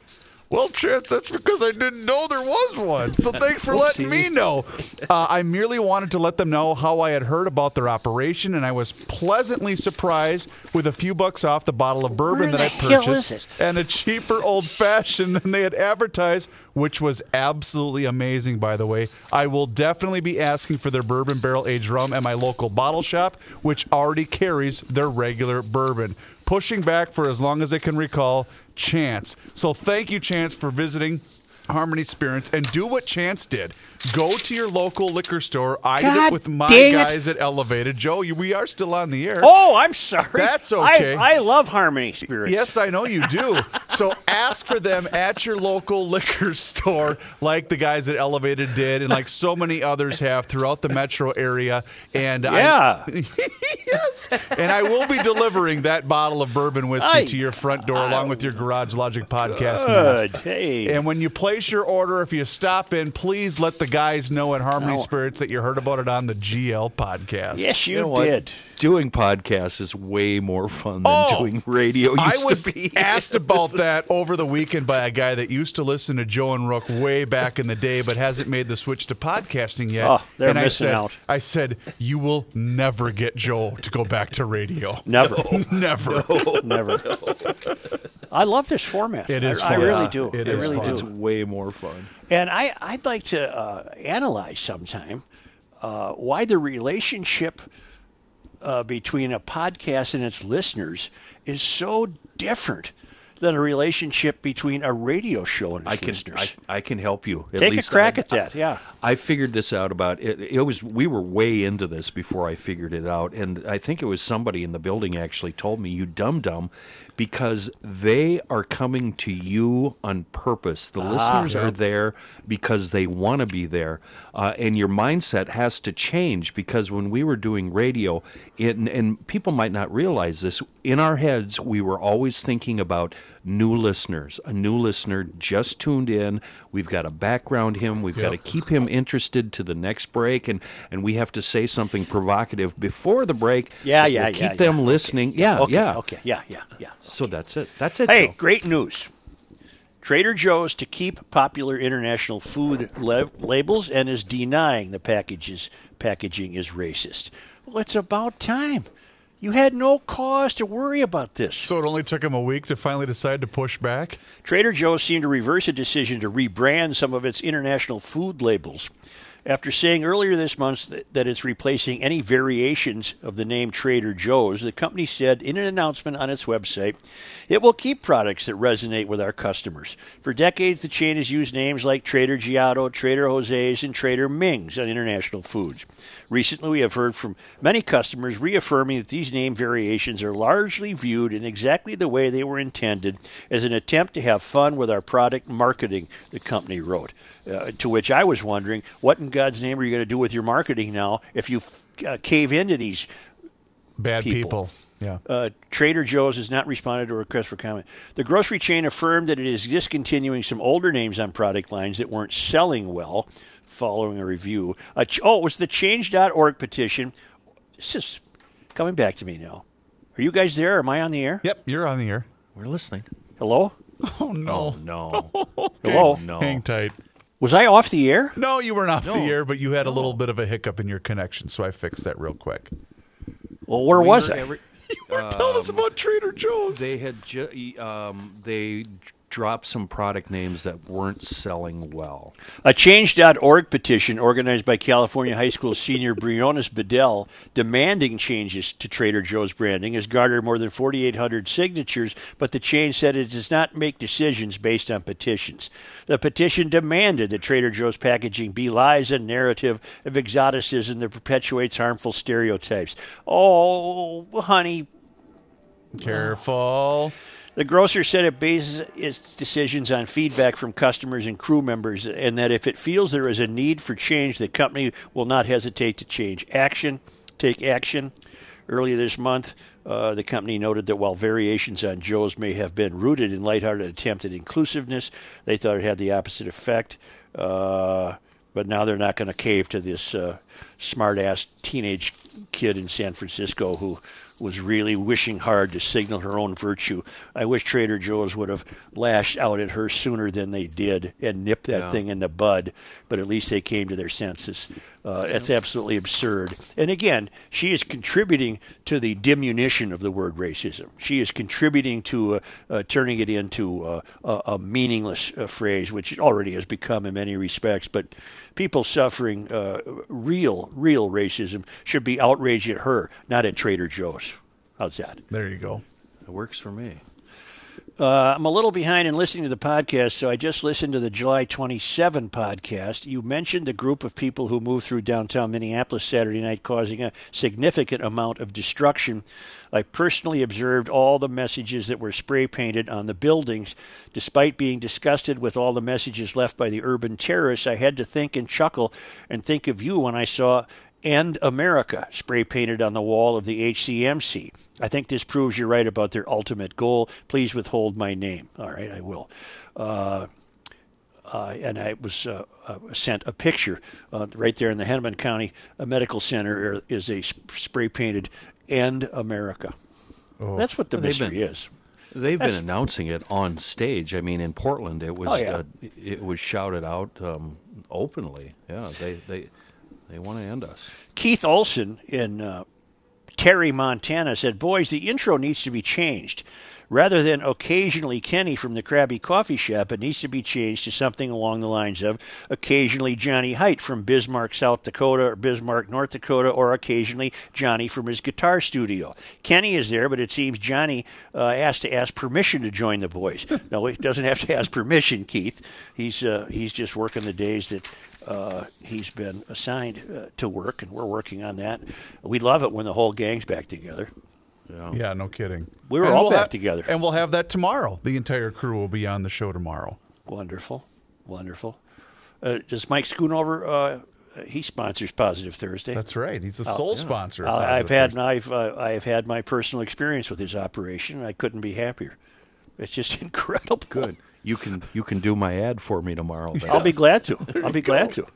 Well, Chance, that's because I didn't know there was one. So thanks for letting me know. Uh, I merely wanted to let them know how I had heard about their operation, and I was pleasantly surprised with a few bucks off the bottle of bourbon Where that I the hell purchased is it? and a cheaper old fashioned than they had advertised, which was absolutely amazing, by the way. I will definitely be asking for their bourbon barrel aged rum at my local bottle shop, which already carries their regular bourbon. Pushing back for as long as I can recall, Chance. So thank you, Chance, for visiting Harmony Spirits and do what Chance did. Go to your local liquor store. I did it with my dang it. guys at Elevated. Joe, you, we are still on the air. Oh, I'm sorry. That's okay. I, I love Harmony Spirits. Yes, I know you do. so ask for them at your local liquor store, like the guys at Elevated did, and like so many others have throughout the metro area. And I- Yeah. yes, and I will be delivering that bottle of bourbon whiskey Aye. to your front door along with your Garage Logic podcast. Good. Hey. And when you place your order, if you stop in, please let the guys know at Harmony No. Spirits that you heard about it on the GL podcast. yes, you, You know what? did. Doing podcasts is way more fun than Oh, doing radio used I was to be. asked about that over the weekend by a guy that used to listen to Joe and Rook way back in the day, but hasn't made the switch to podcasting yet. Oh, they're and missing I said, out. I said, you will never get Joe to go back to radio. Never. never. Never. I love this format. It is I, I really do. it I is really fun. It's way more fun. And I, I'd like to uh, analyze sometime uh, why the relationship uh, between a podcast and its listeners is so different than a relationship between a radio show and its I can listeners. I, I can help you. At Take a crack I- at that. Yeah. I figured this out about it. It was we were way into this before I figured it out, and I think it was somebody in the building actually told me, "You dumb dumb," because they are coming to you on purpose. The listeners are there because they want to be there, uh, and your mindset has to change because when we were doing radio, it, and people might not realize this, in our heads we were always thinking about new listeners. A new listener just tuned in. We've got to background him. We've got to keep him interested to the next break, and and we have to say something provocative before the break. Yeah, yeah, will yeah, Keep them yeah. listening. Yeah, Okay, yeah. okay, yeah, yeah, yeah. So that's it. That's it. Hey, Joe. great news. Trader Joe's to keep popular international food la- labels and is denying the packages packaging is racist. Well, it's about time. You had no cause to worry about this. So it only took him a week to finally decide to push back. Trader Joe's seemed to reverse a decision to rebrand some of its international food labels after saying earlier this month that, that it's replacing any variations of the name Trader Joe's. The company said in an announcement on its website, it will keep products that resonate with our customers. For decades, the chain has used names like Trader Giotto, Trader Jose's, and Trader Ming's on international foods. Recently, we have heard from many customers reaffirming that these name variations are largely viewed in exactly the way they were intended as an attempt to have fun with our product marketing, the company wrote. Uh, to which I was wondering, what in God's name are you going to do with your marketing now if you uh, cave into these Bad People. people. Yeah. uh, Trader Joe's has not responded to a request for comment. The grocery chain affirmed that it is discontinuing some older names on product lines that weren't selling well following a review. Uh, ch- oh, it was the change.org petition. This is coming back to me now. Are you guys there? Am I on the air? Yep, you're on the air. We're listening. Hello? Oh no. No. Hello? no. Hang tight. Was I off the air? No, you weren't off the air, but you had a little bit of a hiccup in your connection, so I fixed that real quick. Well, where We was I? every- You were telling us about Trader Joe's. They had ju- um, they dropped some product names that weren't selling well. A Change.org petition organized by California High School senior Briones Bedell demanding changes to Trader Joe's branding has garnered more than 4,800 signatures, but the chain said it does not make decisions based on petitions. The petition demanded that Trader Joe's packaging belies a narrative of exoticism that perpetuates harmful stereotypes. Oh, honey, Careful. The grocer said it bases its decisions on feedback from customers and crew members, and that if it feels there is a need for change, the company will not hesitate to change action, take action. Earlier this month, uh, the company noted that while variations on Joe's may have been rooted in lighthearted attempt at inclusiveness, they thought it had the opposite effect. Uh, but now they're not going to cave to this uh, smart-ass teenage kid in San Francisco who was really wishing hard to signal her own virtue. I wish Trader Joe's would have lashed out at her sooner than they did and nipped that Yeah. thing in the bud. But at least they came to their senses. Uh, it's absolutely absurd. And again, she is contributing to the diminution of the word racism. She is contributing to uh, uh, turning it into uh, a, a meaningless uh, phrase, which it already has become in many respects. But people suffering uh, real, real racism should be outraged at her, not at Trader Joe's. How's that? There you go. It works for me. Uh, I'm a little behind in listening to the podcast, so I just listened to the July 27 podcast. You mentioned the group of people who moved through downtown Minneapolis Saturday night, causing a significant amount of destruction. I personally observed all the messages that were spray painted on the buildings. Despite being disgusted with all the messages left by the urban terrorists, I had to think and chuckle and think of you when I saw End America spray painted on the wall of the HCMC. I think this proves you're right about their ultimate goal. Please withhold my name. All right, I will. Uh, uh, and I was uh, uh, sent a picture uh, right there in the Hennepin County uh, Medical Center is a spray painted "End America." That's what the They've mystery been- is. They've That's- been announcing it on stage. I mean, in Portland, it was Oh, yeah. uh, it was shouted out um, openly. Yeah, they they they want to end us. Keith Olson in uh, Terry, Montana said, Boys, the intro needs to be changed. Rather than occasionally Kenny from the Krabby Coffee Shop, it needs to be changed to something along the lines of occasionally Johnny Height from Bismarck, South Dakota, or Bismarck, North Dakota, or occasionally Johnny from his guitar studio. Kenny is there, but it seems Johnny uh, has to ask permission to join the boys. no, he doesn't have to ask permission, Keith. He's uh, he's just working the days that uh, he's been assigned uh, to work, and we're working on that. We love it when the whole gang's back together. Yeah, no kidding. We were And all we'll back ha- together. And we'll have that tomorrow. The entire crew will be on the show tomorrow. Wonderful, wonderful. Uh, does Mike Schoonover? Uh, he sponsors Positive Thursday. That's right. He's the sole sponsor. of I- I've Positive had Thursday. I've uh, I've had my personal experience with his operation. I couldn't be happier. It's just incredible. Good. You can you can do my ad for me tomorrow. Then. I'll be glad to. I'll be glad to.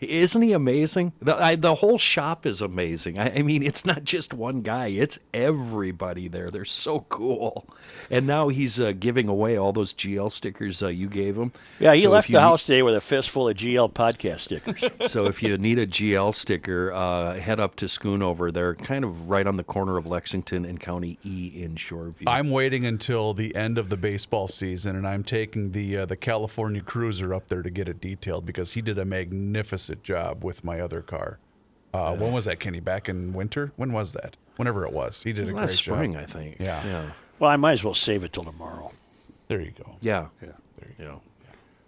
Isn't he amazing? The, I, the whole shop is amazing. I, I mean, it's not just one guy; it's everybody there. They're so cool. And now he's uh, giving away all those GL stickers uh, you gave him. Yeah, he So left you the need- house today with a fistful of GL podcast stickers. so if you need a GL sticker, uh, head up to Schoonover. They're kind of right on the corner of Lexington and County E in Shoreview. I'm waiting until the end of the baseball season, and I'm taking the uh, the California Cruiser up there to get it detailed because he did a magnificent job with my other car. Uh, When was that, Kenny? Back in winter? When was that? Whenever it was, he did a great Last spring, job. I think. Yeah. yeah, well, I might as well save it till tomorrow. There you go. yeah, Yeah. There you yeah.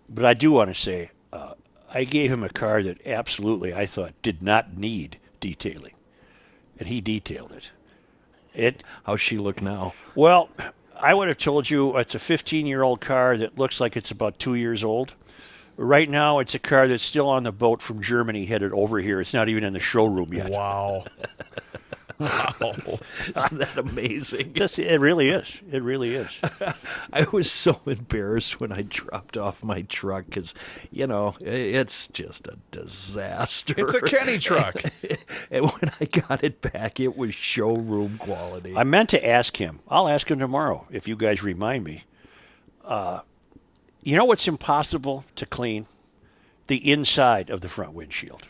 But I do want to say, uh, I gave him a car that absolutely I thought did not need detailing, and he detailed it. It How's she look now? well, I would have told you it's a 15-year-old car that looks like it's about two years old. Right now, it's a car that's still on the boat from Germany headed over here. It's not even in the showroom yet. Wow. Wow. Isn't that amazing? That's, it really is. It really is. I was so embarrassed when I dropped off my truck because, you know, it's just a disaster. It's a Kenny truck. and when I got it back, it was showroom quality. I meant to ask him. I'll ask him tomorrow if you guys remind me. Uh, you know what's impossible to clean? The inside of the front windshield.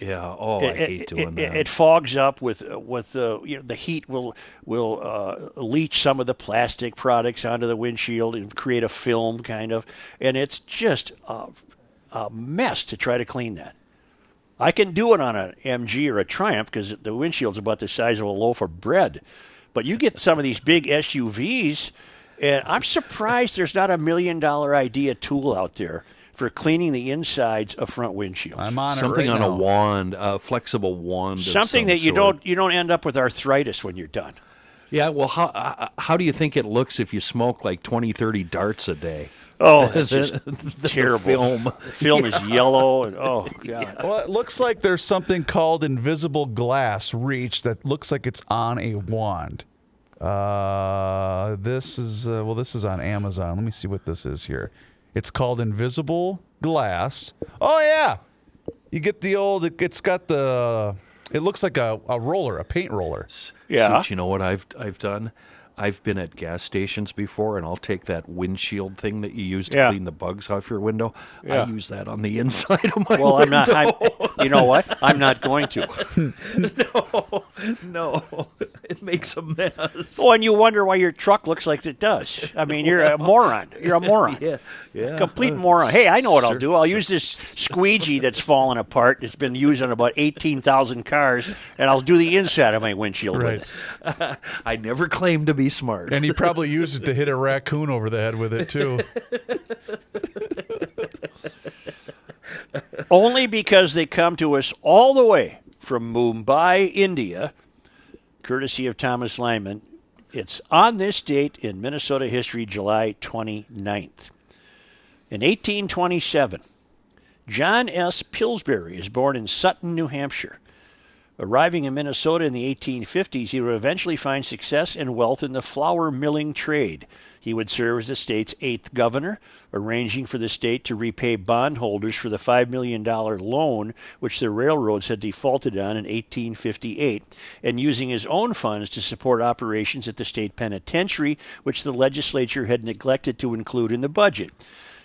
yeah. Oh, I it, hate it- doing it- that. it fogs up with with the you know the heat will will uh, leach some of the plastic products onto the windshield and create a film kind of, and it's just a, a mess to try to clean that. I can do it on an MG or a Triumph because the windshield's about the size of a loaf of bread, but you get some of these big SUVs, and I'm surprised there's not a million dollar idea tool out there for cleaning the insides of front windshields. I'm on Something it right on now. a wand, a flexible wand. of something some that you sort. don't you don't end up with arthritis when you're done. Yeah. Well, how uh, how do you think it looks if you smoke like 20, 30 darts a day? Oh, that's just terrible. film. The film is yellow and oh god. Well, it looks like there's something called invisible glass reach that looks like it's on a wand. Uh, this is uh, well, this is on Amazon. Let me see what this is here. It's called invisible glass. Oh yeah, you get the old. it- It's got the. It looks like a, a roller, a paint roller. Yeah. Suit, you know what I've I've done? I've been at gas stations before, and I'll take that windshield thing that you use to Yeah. clean the bugs off your window. Yeah. I use that on the inside of my Well, I'm not. I'm, you know what? I'm not going to. no, no, it makes a mess. Oh, and you wonder why your truck looks like it does. I mean, you're a moron. You're a moron. Yeah, yeah. Complete uh, moron. Hey, I know what I'll do. I'll use this squeegee that's fallen apart. It's been used on about 18,000 cars, and I'll do the inside of my windshield Right. with it. I never claimed to be smart. And he probably used it to hit a raccoon over the head with it too. Only because they come to us all the way from Mumbai, India, courtesy of Thomas Lyman. It's on this date in Minnesota history, July 29th. In 1827, John S. Pillsbury is born in Sutton, New Hampshire. Arriving in Minnesota in the 1850s, he would eventually find success and wealth in the flour milling trade. He would serve as the state's eighth governor, arranging for the state to repay bondholders for the $5 million loan which the railroads had defaulted on in 1858, and using his own funds to support operations at the state penitentiary, which the legislature had neglected to include in the budget.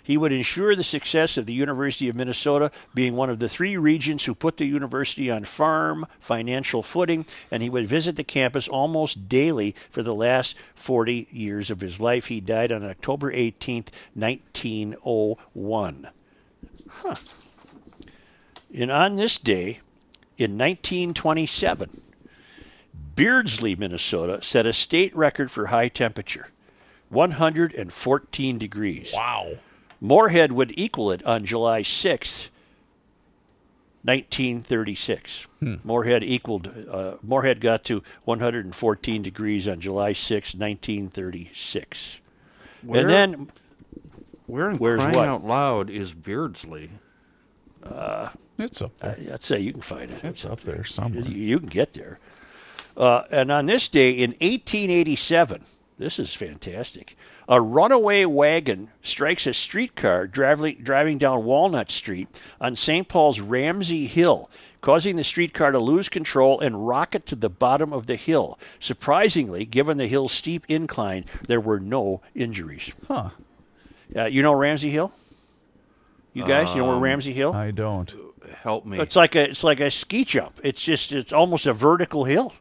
He would ensure the success of the University of Minnesota, being one of the three regents who put the university on firm financial footing, and he would visit the campus almost daily for the last 40 years of his life. He died on October 18th, 1901. Huh. And on this day, in 1927, Beardsley, Minnesota, set a state record for high temperature 114 degrees. Wow. Moorhead would equal it on July 6th, 1936. Moorhead equaled, uh, Moorhead got to 114 degrees on July 6th, 1936. Where- and then, Where in Where's crying what? out loud is Beardsley? It's up there. I'd say you can find it. It's up there somewhere. You, you can get there. Uh, and on this day in 1887, This is fantastic. A runaway wagon strikes a streetcar driving, driving down Walnut Street on St. Paul's Ramsey Hill, causing the streetcar to lose control and rocket to the bottom of the hill. Surprisingly, given the hill's steep incline, there were no injuries. Huh. Uh, you know Ramsey Hill? You guys, you know where Ramsey Hill? I don't. Help me. It's like a it's like a ski jump. It's just it's almost a vertical hill.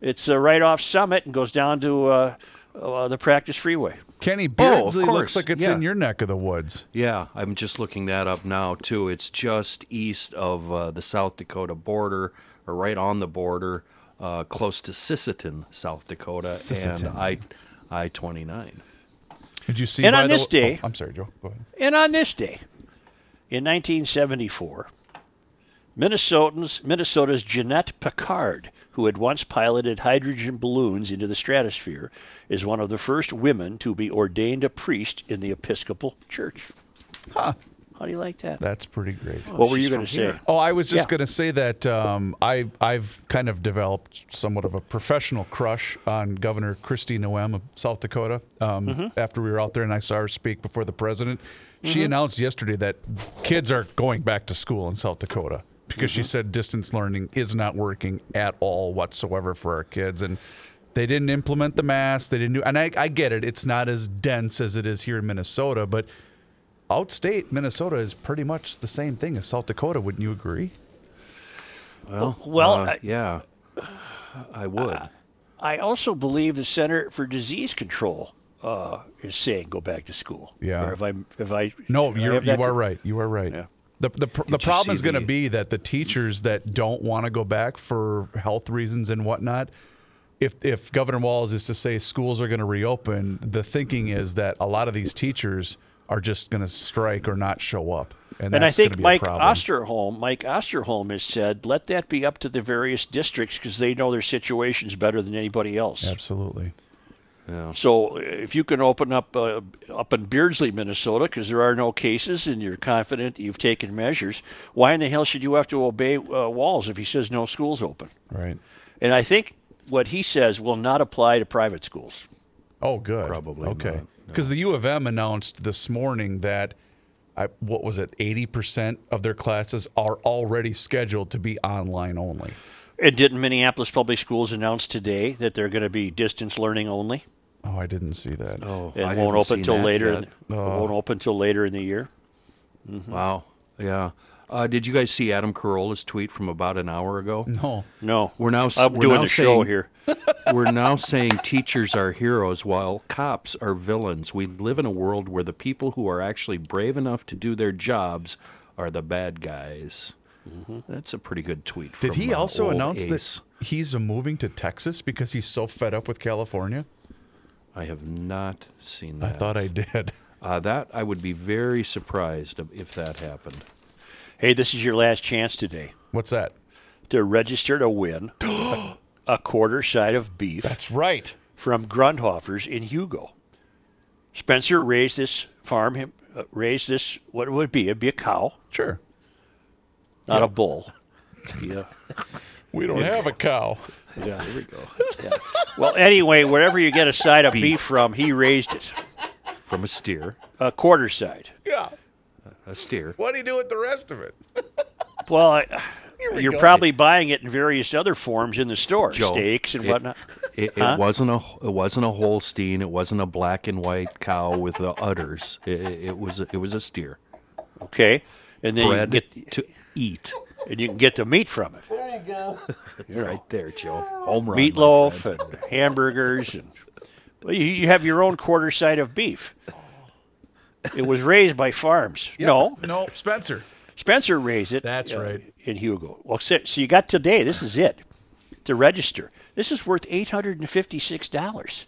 It's uh, right off Summit and goes down to uh, uh, the Practice Freeway. Kenny Oh, of Beardsley course. looks like it's Yeah. in your neck of the woods. Yeah, I'm just looking that up now too. It's just east of uh, the South Dakota border, or right on the border, uh, close to Sisseton, South Dakota, Sisseton. and I, I twenty nine. Did you see? And by on the this w- day- oh, I'm sorry, Joe. Go ahead. And on this day, in 1974, Minnesotans, Minnesota's Jeannette Piccard, who had once piloted hydrogen balloons into the stratosphere, is one of the first women to be ordained a priest in the Episcopal Church. Huh. How do you like that? That's pretty great. what were you going to say? Oh, I was just Yeah. going to say that um, I I've kind of developed somewhat of a professional crush on Governor Kristi Noem of South Dakota. Um, Mm-hmm. After we were out there and I saw her speak before the president, she announced yesterday that kids are going back to school in South Dakota because Mm-hmm. she said distance learning is not working at all whatsoever for our kids and. They didn't implement the mask. They didn't do, and I, I get it. It's not as dense as it is here in Minnesota, but outstate Minnesota is pretty much the same thing as South Dakota. Wouldn't you agree? Well, well, uh, I- yeah, I would. I also believe the Center for Disease Control uh, is saying go back to school. Yeah. Or if I if I No, I you're, have you are right. You are right. Yeah. The, the, the problem is going to be that the teachers that don't want to go back for health reasons and whatnot, if, if Governor Walz is to say schools are going to reopen, the thinking is that a lot of these teachers are just going to strike or not show up. And, And I think Mike. Osterholm, Mike Osterholm has said, let that be up to the various districts because they know their situations better than anybody else. Absolutely. So if you can open up uh, up in Beardsley, Minnesota, because there are no cases and you're confident you've taken measures, why in the hell should you have to obey uh, Walz if he says no schools open? Right. And I think what he says will not apply to private schools. Oh, good. Probably okay. not, Because the U of M announced this morning that, I, what was it, eighty percent of their classes are already scheduled to be online only. And didn't Minneapolis Public Schools announce today that they're going to be distance learning only Oh, I didn't see that. Oh, and I won't haven't open seen till that later? yet. In, Won't open till later in the year. Wow. Yeah. Uh, did you guys see Adam Carolla's tweet from about an hour ago? No. No, We're now I'm we're doing now the show here. We're now saying teachers are heroes while cops are villains. We live in a world where the people who are actually brave enough to do their jobs are the bad guys. That's a pretty good tweet. Did from, he also announce Ace. that he's moving to Texas because he's so fed up with California? I have not seen that. I thought I did. uh, that I would be very surprised if that happened. Hey, this is your last chance today What's that? to register to win a, a quarter side of beef That's right. from Grundhofers in Hugo. Spencer raised this farm, him uh, raised this what would it be? It'd be a cow, Sure. not a bull. Yeah. We don't have a cow. Yeah, here we go. Yeah. Well, anyway, wherever you get a side of beef, from, he raised it. From a steer, A quarter side. Yeah. a steer. What do you do with the rest of it? Well, I, we you're go. probably buying it in various other forms in the store, Joe, steaks and it- whatnot. It, it wasn't a it wasn't a Holstein. It wasn't a black and white cow with the udders. It, it it was it was a steer. Okay, and then you can Bred get to eat. and you can get the meat from it. There you go. You know, right there, Joe. Home run. Meatloaf and hamburgers and well, you, you have your own quarter side of beef. It was raised by farms. No, No, Spencer. Spencer raised it. That's uh, right. In Hugo. Well, so, so you got today. This is it. To register, this is worth eight hundred and fifty-six dollars.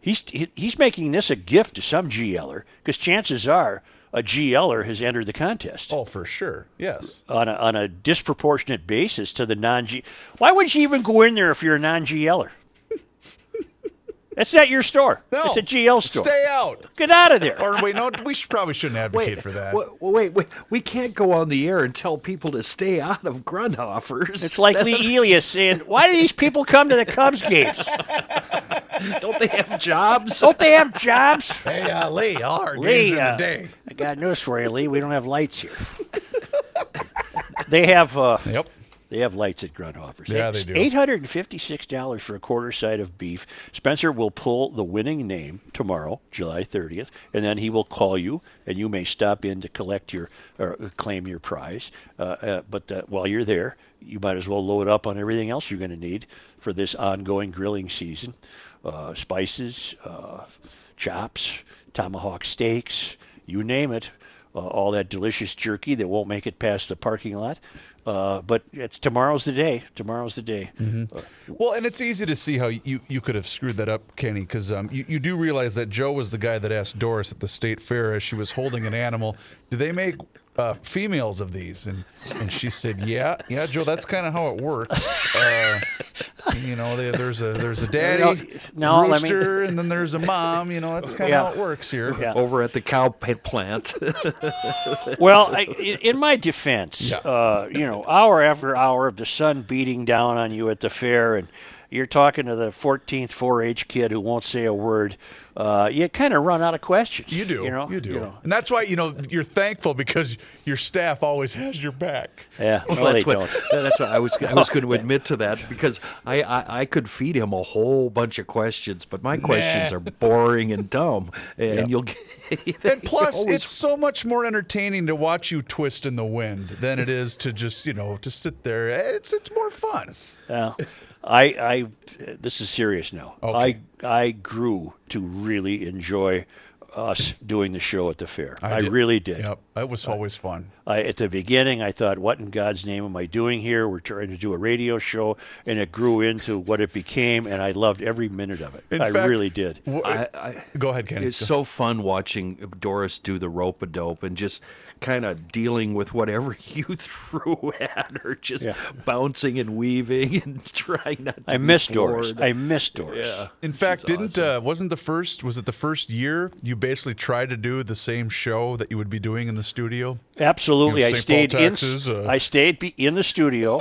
He's he, he's making this a gift to some GLer because chances are a GLer has entered the contest Oh, for sure. Yes. on a, on a disproportionate basis to the non-G. Why would you even go in there if you're a non-GLer? That's not your store. No. it's a GL store. Stay out. Get out of there. Or wait, no, we should probably shouldn't advocate for that. Wait, wait, wait, we can't go on the air and tell people to stay out of Grundhofers. It's like Lee Elias saying, "Why do these people come to the Cubs games?" Don't they have jobs? Don't they have jobs? Hey, uh, Lee, all our Lee, games in uh, the day. I got news for you, Lee. We don't have lights here. they have. Uh, Yep. They have lights at Grundhofer's. Yeah, they do. Eight hundred and fifty-six dollars for a quarter side of beef. Spencer will pull the winning name tomorrow, July thirtieth, and then he will call you, and you may stop in to collect your or claim your prize. Uh, uh, but uh, while you're there, you might as well load up on everything else you're going to need for this ongoing grilling season: uh, spices, uh, chops, tomahawk steaks, you name it. Uh, all that delicious jerky that won't make it past the parking lot. Uh, but it's tomorrow's the day. Tomorrow's the day. Uh, Well, and it's easy to see how you, you could have screwed that up, Kenny, because um, you, you do realize that Joe was the guy that asked Doris at the state fair as she was holding an animal, do they make uh, females of these? And and she said, yeah, yeah, Joe, that's kind of how it works. Uh, you know, they, there's a there's a daddy No, no, let me- rooster, and then there's a mom. You know, that's kind of Yeah. how it works here. Yeah. Over at the cow plant. well, I, in in my defense, Yeah. uh, you know, hour after hour of the sun beating down on you at the fair, and you're talking to the 14th 4-H kid who won't say a word. Uh, you kind of run out of questions. You do, You know. you do, You know. and that's why you know you're thankful because your staff always has your back. Yeah. No, Well, they that's what, don't. that's what I was. I was going to admit to that because I, I, I could feed him a whole bunch of questions, but my questions Nah. are boring and dumb, and you'll get. And plus, always- it's so much more entertaining to watch you twist in the wind than it is to just, you know, to sit there. It's it's more fun. Well, I, I, this is serious now. Okay. I, I grew to really enjoy us doing the show at the fair. I, did- really did. Yep, it was uh, always fun. I, at the beginning, I thought, "What in God's name am I doing here?" We're trying to do a radio show, and it grew into what it became, and I loved every minute of it. In I fact- really did. W- I, I, Go ahead, Kenny. It's so fun watching Doris do the rope a dope and just kind of dealing with whatever you threw at her, just Yeah. bouncing and weaving and trying not to. I be miss Doris. I miss Doris. Yeah. In fact, She's didn't uh, wasn't the first was it the first year you basically tried to do the same show that you would be doing in the studio? Absolutely, You I know, St. stayed Paul, in. Uh, I stayed in the studio.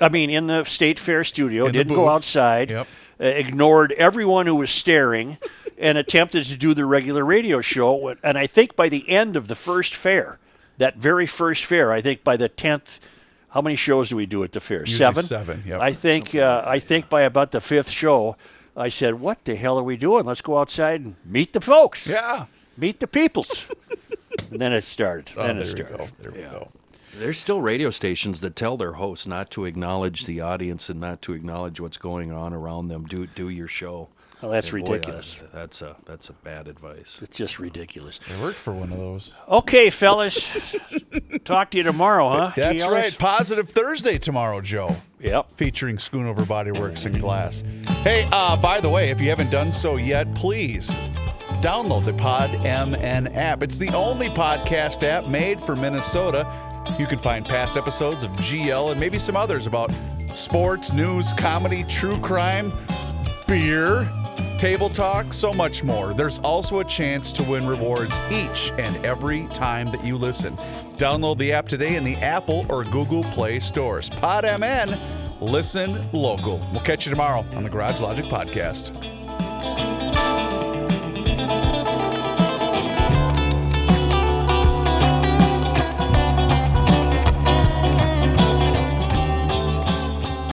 I mean, in the state fair studio. In Didn't go outside. Yep. Uh, ignored everyone who was staring, and attempted to do the regular radio show. And I think by the end of the first fair, that very first fair, I think by the tenth. How many shows do we do at the fair? Usually seven. seven, yep. I think. Uh, I think by about the fifth show, I said, "What the hell are we doing? Let's go outside and meet the folks. Yeah. Meet the peoples." and then it started. Oh, then there it we started. go. There we go. There's still radio stations that tell their hosts not to acknowledge the audience and not to acknowledge what's going on around them. Do do your show. Well, that's And boy, ridiculous. that's a that's a bad advice. It's just ridiculous. I worked for one of those. Okay, fellas. Talk to you tomorrow, huh? That's GLers? right. Positive Thursday tomorrow, Joe. Yep. featuring Schoonover Body Works and Glass. Hey, uh, by the way, if you haven't done so yet, please download the Pod MN app. It's the only podcast app made for Minnesota. You can find past episodes of GL and maybe some others about sports, news, comedy, true crime, beer, table talk, so much more. There's also a chance to win rewards each and every time that you listen. Download the app today in the Apple or Google Play stores. PodMN, listen local. We'll catch you tomorrow on the Garage Logic Podcast.